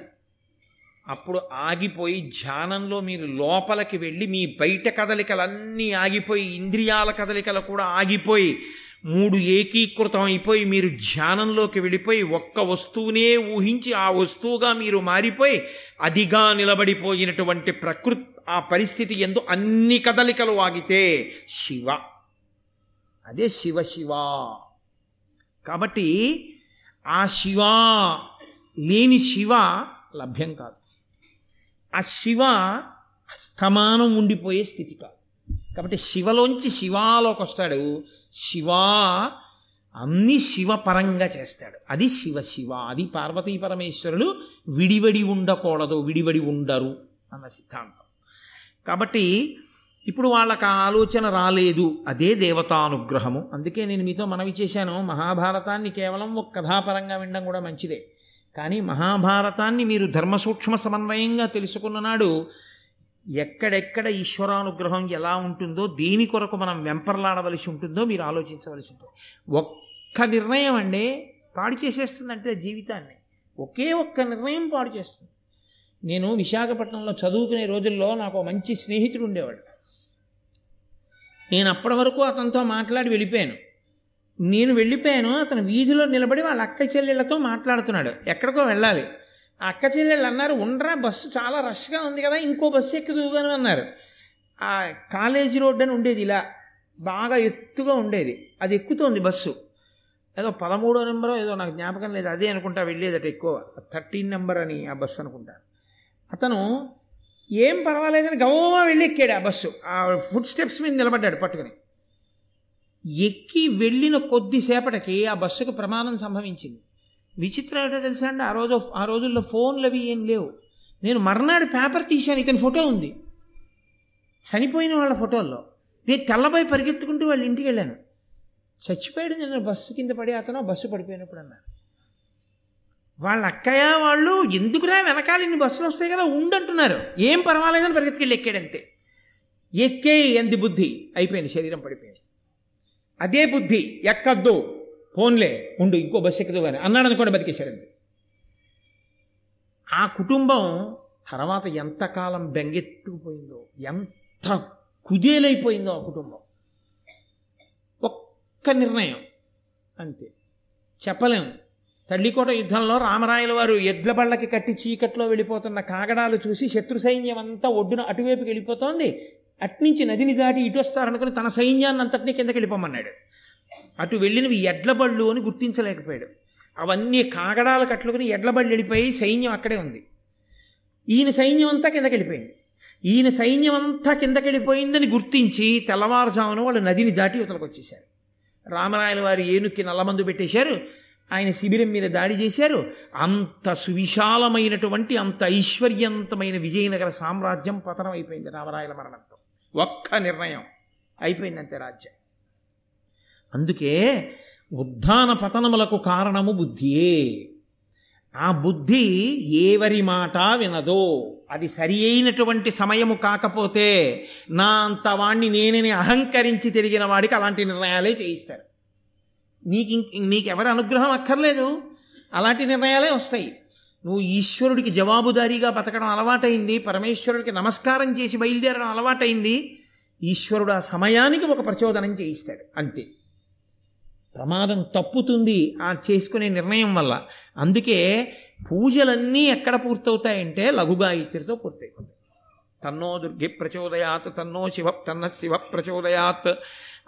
అప్పుడు ఆగిపోయి ధ్యానంలో మీరు లోపలికి వెళ్ళి మీ బయట కదలికలన్నీ ఆగిపోయి ఇంద్రియాల కదలికలు కూడా ఆగిపోయి మూడు ఏకీకృతం అయిపోయి మీరు ధ్యానంలోకి వెళ్ళిపోయి ఒక్క వస్తువునే ఊహించి ఆ వస్తువుగా మీరు మారిపోయి అదిగా నిలబడిపోయినటువంటి ప్రకృతి ఆ పరిస్థితి ఎందు అన్ని కదలికలు ఆగితే శివ. అదే శివ శివ. కాబట్టి ఆ శివ లేని శివ లభ్యం కాదు. ఆ శివ స్తమానం ఉండిపోయే స్థితి కాదు. కాబట్టి శివలోంచి శివాలోకి వస్తాడు. శివ అన్ని శివపరంగా చేస్తాడు. అది శివ శివ. అది పార్వతీ పరమేశ్వరులు విడివడి ఉండకూడదు విడివడి ఉండరు అన్న సిద్ధాంతం. కాబట్టి ఇప్పుడు వాళ్ళకి ఆ ఆలోచన రాలేదు. అదే దేవతానుగ్రహము. అందుకే నేను మీతో మనవి చేశాను. మహాభారతాన్ని కేవలం ఒక కథాపరంగా వినడం కూడా మంచిదే. కానీ మహాభారతాన్ని మీరు ధర్మసూక్ష్మ సమన్వయంగా తెలుసుకున్న నాడు ఎక్కడెక్కడ ఈశ్వరానుగ్రహం ఎలా ఉంటుందో దేని కొరకు మనం వెంపర్లాడవలసి ఉంటుందో మీరు ఆలోచించవలసి ఉంటుంది. ఒక్క నిర్ణయం అండి పాడు చేసేస్తుందంటే జీవితాన్ని. ఒకే ఒక్క నిర్ణయం పాడు చేస్తుంది. నేను విశాఖపట్నంలో చదువుకునే రోజుల్లో నాకు మంచి స్నేహితుడు ఉండేవాడు. నేను అప్పటి వరకు అతనితో మాట్లాడి వెళ్ళిపోయాను. నేను వెళ్ళిపోయాను అతను వీధిలో నిలబడి వాళ్ళ అక్క చెల్లెళ్ళతో మాట్లాడుతున్నాడు. ఎక్కడికో వెళ్ళాలి. ఆ అక్క చెల్లెళ్ళు అన్నారు ఉండరా బస్సు చాలా రష్గా ఉంది కదా ఇంకో బస్సు ఎక్కుదుగాను అన్నారు. ఆ కాలేజీ రోడ్డు అని ఉండేది ఇలా బాగా ఎత్తుగా ఉండేది. అది ఎక్కుతోంది బస్సు. ఏదో పదమూడో నెంబరో ఏదో నాకు జ్ఞాపకం లేదు అదే అనుకుంటా వెళ్ళేదట ఎక్కువ. థర్టీన్ నెంబర్ అని ఆ బస్సు అనుకుంటాను అతను ఏం పర్వాలేదని గౌరవ వెళ్ళి ఎక్కాడు ఆ బస్సు. ఆ ఫుడ్ స్టెప్స్ మీద నిలబడ్డాడు పట్టుకుని. ఎక్కి వెళ్ళిన కొద్దిసేపటికి ఆ బస్సుకు ప్రమాదం సంభవించింది. విచిత్రం ఏంటో తెలుసా అండి? ఆ రోజు ఆ రోజుల్లో ఫోన్లు అవి ఏం లేవు. నేను మర్నాడు పేపర్ తీశాను ఇతని ఫోటో ఉంది. చనిపోయిన వాళ్ళ ఫోటోల్లో. నేను తెల్లబోయి పరిగెత్తుకుంటూ వాళ్ళ ఇంటికి వెళ్ళాను. చచ్చిపోయాడు నేను బస్సు కింద పడి అతను బస్సు పడిపోయినప్పుడు అన్నారు వాళ్ళ అక్కయ్య వాళ్ళు ఎందుకురా వెనకాల ఇన్ని బస్సులు వస్తాయి కదా ఉండంటున్నారు. ఏం పర్వాలేదని పరిగెత్తుకెళ్ళి ఎక్కాడంతే ఎక్కే ఎంది బుద్ధి? అయిపోయింది శరీరం పడిపోయింది. అదే బుద్ధి ఎక్కద్దు ఫోన్లే ఉండు ఇంకో బస్సు ఎక్కుదు కానీ అన్నాడు అనుకోండి బతికేశాడంతే ఆ కుటుంబం తర్వాత ఎంతకాలం బెంగెట్టుకుపోయిందో ఎంత కుదేలైపోయిందో ఆ కుటుంబం. ఒక్క నిర్ణయం అంతే. చెప్పలేం. తల్లికోట యుద్ధంలో రామరాయల వారు ఎడ్ల బళ్ళకి కట్టి చీకట్లో వెళ్ళిపోతున్న కాగడాలు చూసి శత్రు సైన్యం అంతా ఒడ్డున అటువైపుకి వెళ్ళిపోతోంది. అట్నుంచి నదిని దాటి ఇటు వస్తారనుకుని తన సైన్యాన్ని అంతటినీ కిందకి వెళ్ళిపోమన్నాడు. అటు వెళ్ళినవి ఎడ్ల బళ్ళు అని గుర్తించలేకపోయాడు. అవన్నీ కాగడాలు కట్టుకుని ఎడ్ల బళ్ళు వెళ్ళిపోయి సైన్యం అక్కడే ఉంది. ఈయన సైన్యం అంతా కిందకి వెళ్ళిపోయింది. ఈయన సైన్యం అంతా కిందకి వెళ్ళిపోయిందని గుర్తించి తెల్లవారుజామున వాళ్ళు నదిని దాటి ఇవతలకు వచ్చేశారు రామరాయల వారి ఏనుక్కి నల్లమందు పెట్టేశారు. ఆయన శిబిరం మీద దాడి చేశారు. అంత సువిశాలమైనటువంటి అంత ఐశ్వర్యవంతమైన విజయనగర సామ్రాజ్యం పతనం అయిపోయింది రామరాయల మరణంతో. ఒక్క నిర్ణయం అయిపోయిందంతే రాజ్యం. అందుకే ఉద్ధాన పతనములకు కారణము బుద్ధియే. ఆ బుద్ధి ఏవరి మాట వినదో. అది సరి అయినటువంటి సమయము కాకపోతే నా అంత వాణ్ణి నేనని అహంకరించి తిరిగిన వాడికి అలాంటి నిర్ణయాలే చేయిస్తారు. నీకు ఇంక- నీకెవరి అనుగ్రహం అక్కర్లేదు. అలాంటి నిర్ణయాలే వస్తాయి. నువ్వు ఈశ్వరుడికి జవాబుదారీగా బతకడం అలవాటైంది. పరమేశ్వరుడికి నమస్కారం చేసి బయలుదేరడం అలవాటైంది. ఈశ్వరుడు ఆ సమయానికి ఒక ప్రచోదనం చేయిస్తాడు. అంతే. ప్రమాదం తప్పుతుంది ఆ చేసుకునే నిర్ణయం వల్ల. అందుకే పూజలన్నీ ఎక్కడ పూర్తవుతాయంటే లఘుగాయత్రితో పూర్తయిపోతాయి. తన్నో దుర్గి ప్రచోదయాత్ తన్నో శివ తన్న శివ ప్రచోదయాత్.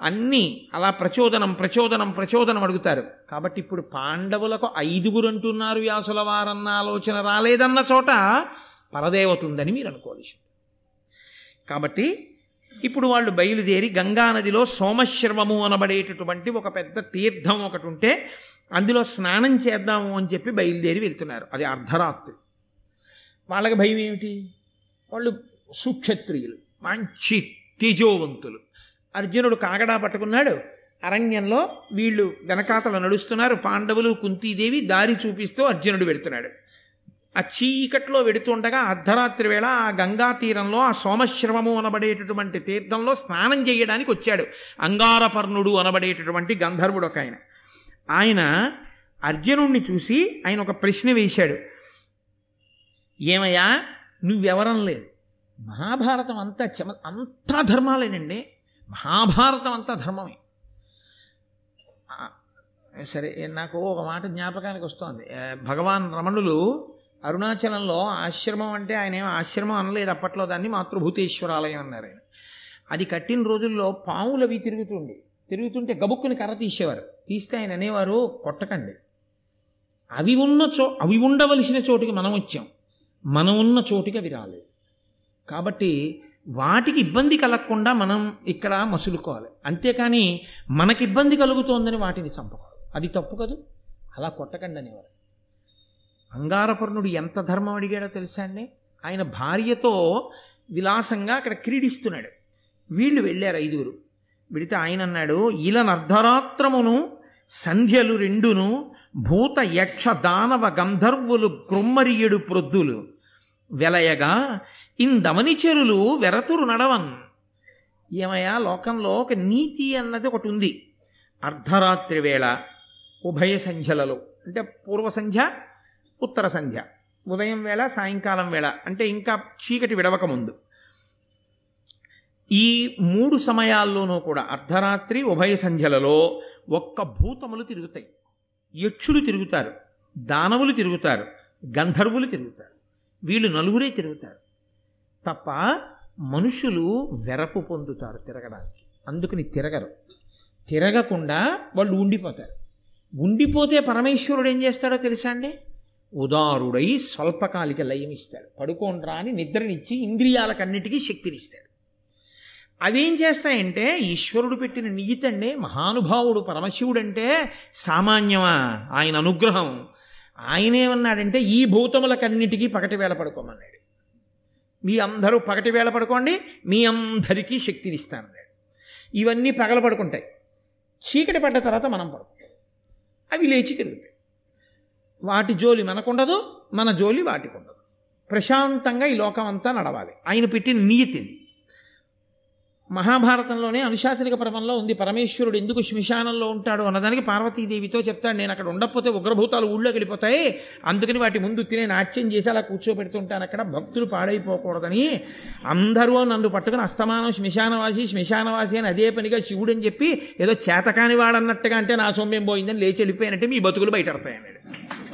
అన్నీ అలా ప్రచోదనం ప్రచోదనం ప్రచోదనం అడుగుతారు. కాబట్టి ఇప్పుడు పాండవులకు ఐదుగురు అంటున్నారు వ్యాసుల వారన్న ఆలోచన రాలేదన్న చోట పరదేవత ఉందని మీరు అనుకోవాలి. కాబట్టి ఇప్పుడు వాళ్ళు బయలుదేరి గంగా నదిలో సోమశ్రవము అనబడేటటువంటి ఒక పెద్ద తీర్థం ఒకటి ఉంటే అందులో స్నానం చేద్దాము అని చెప్పి బయలుదేరి వెళ్తున్నారు. అది అర్ధరాత్రి. వాళ్ళకి భయం ఏమిటి? వాళ్ళు సుక్షత్రియులు మంచి తేజోవంతులు. అర్జునుడు కాగడా పట్టుకున్నాడు. అరణ్యంలో వీళ్ళు వెనకాతలు నడుస్తున్నారు. పాండవులు కుంతీదేవి దారి చూపిస్తూ అర్జునుడు వెడుతున్నాడు. ఆ చీకట్లో వెడుతుండగా అర్ధరాత్రి వేళ ఆ గంగా తీరంలో ఆ సోమశ్రవము అనబడేటటువంటి తీర్థంలో స్నానం చేయడానికి వచ్చాడు. అంగారపర్ణుడు అనబడేటటువంటి గంధర్వుడు ఒక ఆయన. ఆయన అర్జునుణ్ణి చూసి ఆయన ఒక ప్రశ్న వేశాడు. ఏమయ్యా నువ్వెవరం లేదు మహాభారతం అంతా చెమ అంతా ధర్మాలేనండి. మహాభారతం అంతా ధర్మమే. సరే నాకు ఒక మాట జ్ఞాపకానికి వస్తోంది. భగవాన్ రమణులు అరుణాచలంలో ఆశ్రమం అంటే ఆయన ఏం ఆశ్రమం అనలేదు అప్పట్లో దాన్ని మాతృభూతేశ్వరాలయం అన్నారు ఆయన. అది కట్టిన రోజుల్లో పాములు అవి తిరుగుతుండే. తిరుగుతుంటే గబుక్కుని కర్ర తీసేవారు. తీస్తే ఆయన అనేవారు కొట్టకండి. అవి ఉన్న చో అవి ఉండవలసిన చోటుకి మనం వచ్చాం. మనం ఉన్న చోటుకి అవి రాలేదు. కాబట్టి వాటికి ఇబ్బంది కలగకుండా మనం ఇక్కడ మసులుకోవాలి. అంతేకాని మనకి ఇబ్బంది కలుగుతోందని వాటిని చంపకూడదు. అది తప్పు కదూ? అలా కొట్టకండి అనేవారు. అంగారపర్ణుడు ఎంత ధర్మం అడిగాడో తెలుసా అండి? ఆయన భార్యతో విలాసంగా అక్కడ క్రీడిస్తున్నాడు. వీళ్ళు వెళ్ళారు ఐదుగురు. వెళితే ఆయన అన్నాడు ఇలా అర్ధరాత్రమును సంధ్యలు రెండును భూత యక్ష దానవ గంధర్వులు క్రొమ్మరియుడు ప్రొద్దులు. వెలయగా ఇందమనిచెరులు వెరతురు నడవన్ ఏమయ్యా లోకంలో ఒక నీతి అన్నది ఒకటి ఉంది. అర్ధరాత్రి వేళ ఉభయ సంధ్యలలో అంటే పూర్వ సంధ్య ఉత్తర సంధ్య. ఉదయం వేళ సాయంకాలం వేళ అంటే ఇంకా చీకటి విడవకముందు ఈ మూడు సమయాల్లోనూ కూడా అర్ధరాత్రి ఉభయ సంధ్యలలో ఒక్క భూతములు తిరుగుతాయి. యక్షులు తిరుగుతారు దానవులు తిరుగుతారు గంధర్వులు తిరుగుతారు వీళ్ళు నలుగురే తిరుగుతారు. తప్ప మనుషులు వెరపు పొందుతారు తిరగడానికి. అందుకని తిరగరు. తిరగకుండా వాళ్ళు ఉండిపోతారు. ఉండిపోతే పరమేశ్వరుడు ఏం చేస్తాడో తెలుసా అండి? ఉదారుడై స్వల్పకాలిక లయమిస్తాడు పడుకోండ్రా అని నిద్రనిచ్చి ఇంద్రియాలకన్నిటికీ శక్తినిస్తాడు. అవేం చేస్తాయంటే ఈశ్వరుడు పెట్టిన నియితండే మహానుభావుడు పరమశివుడంటే సామాన్యమా? ఆయన అనుగ్రహం. ఆయనేమన్నాడంటే ఈ భూతములకన్నిటికీ పగటి వేళ పడుకోమన్నాడు. మీ అందరూ పగటి వేళ పడుకోండి మీ అందరికీ శక్తినిస్తానన్నాడు ఇవన్నీ పగల పడుకుంటాయి. చీకటి పడ్డ తర్వాత మనం పడుకుంటాం. అవి లేచి తిరుగుతాయి. వాటి జోలి మనకుండదు మన జోలి వాటికి ఉండదు ప్రశాంతంగా ఈ లోకం అంతా నడవాలి. ఆయన పెట్టిన నియతి ఇది. మహాభారతంలోనే అనుశాసనిక పర్వంలో ఉంది. పరమేశ్వరుడు ఎందుకు శ్మశానంలో ఉంటాడు అన్నదానికి పార్వతీదేవితో చెప్తాడు. నేను అక్కడ ఉండకపోతే ఉగ్రభూతాలు ఊళ్ళోకి వెళ్ళిపోతాయి. అందుకని వాటి ముందు తినే నాట్యం చేసి అలా కూర్చోబెడుతుంటాను. అక్కడ భక్తులు పాడైపోకూడదని అందరూ నన్ను పట్టుకుని అస్తమానం శ్మశానవాసి శ్మశానవాసి అని అదే పనిగా శివుడు అని చెప్పి ఏదో చేతకాని వాడన్నట్టుగా అంటే నా సోమ్యం పోయిందని లేచి వెళ్ళిపోయానంటే మీ బతుకులు బయటడతాయి అన్నాడు.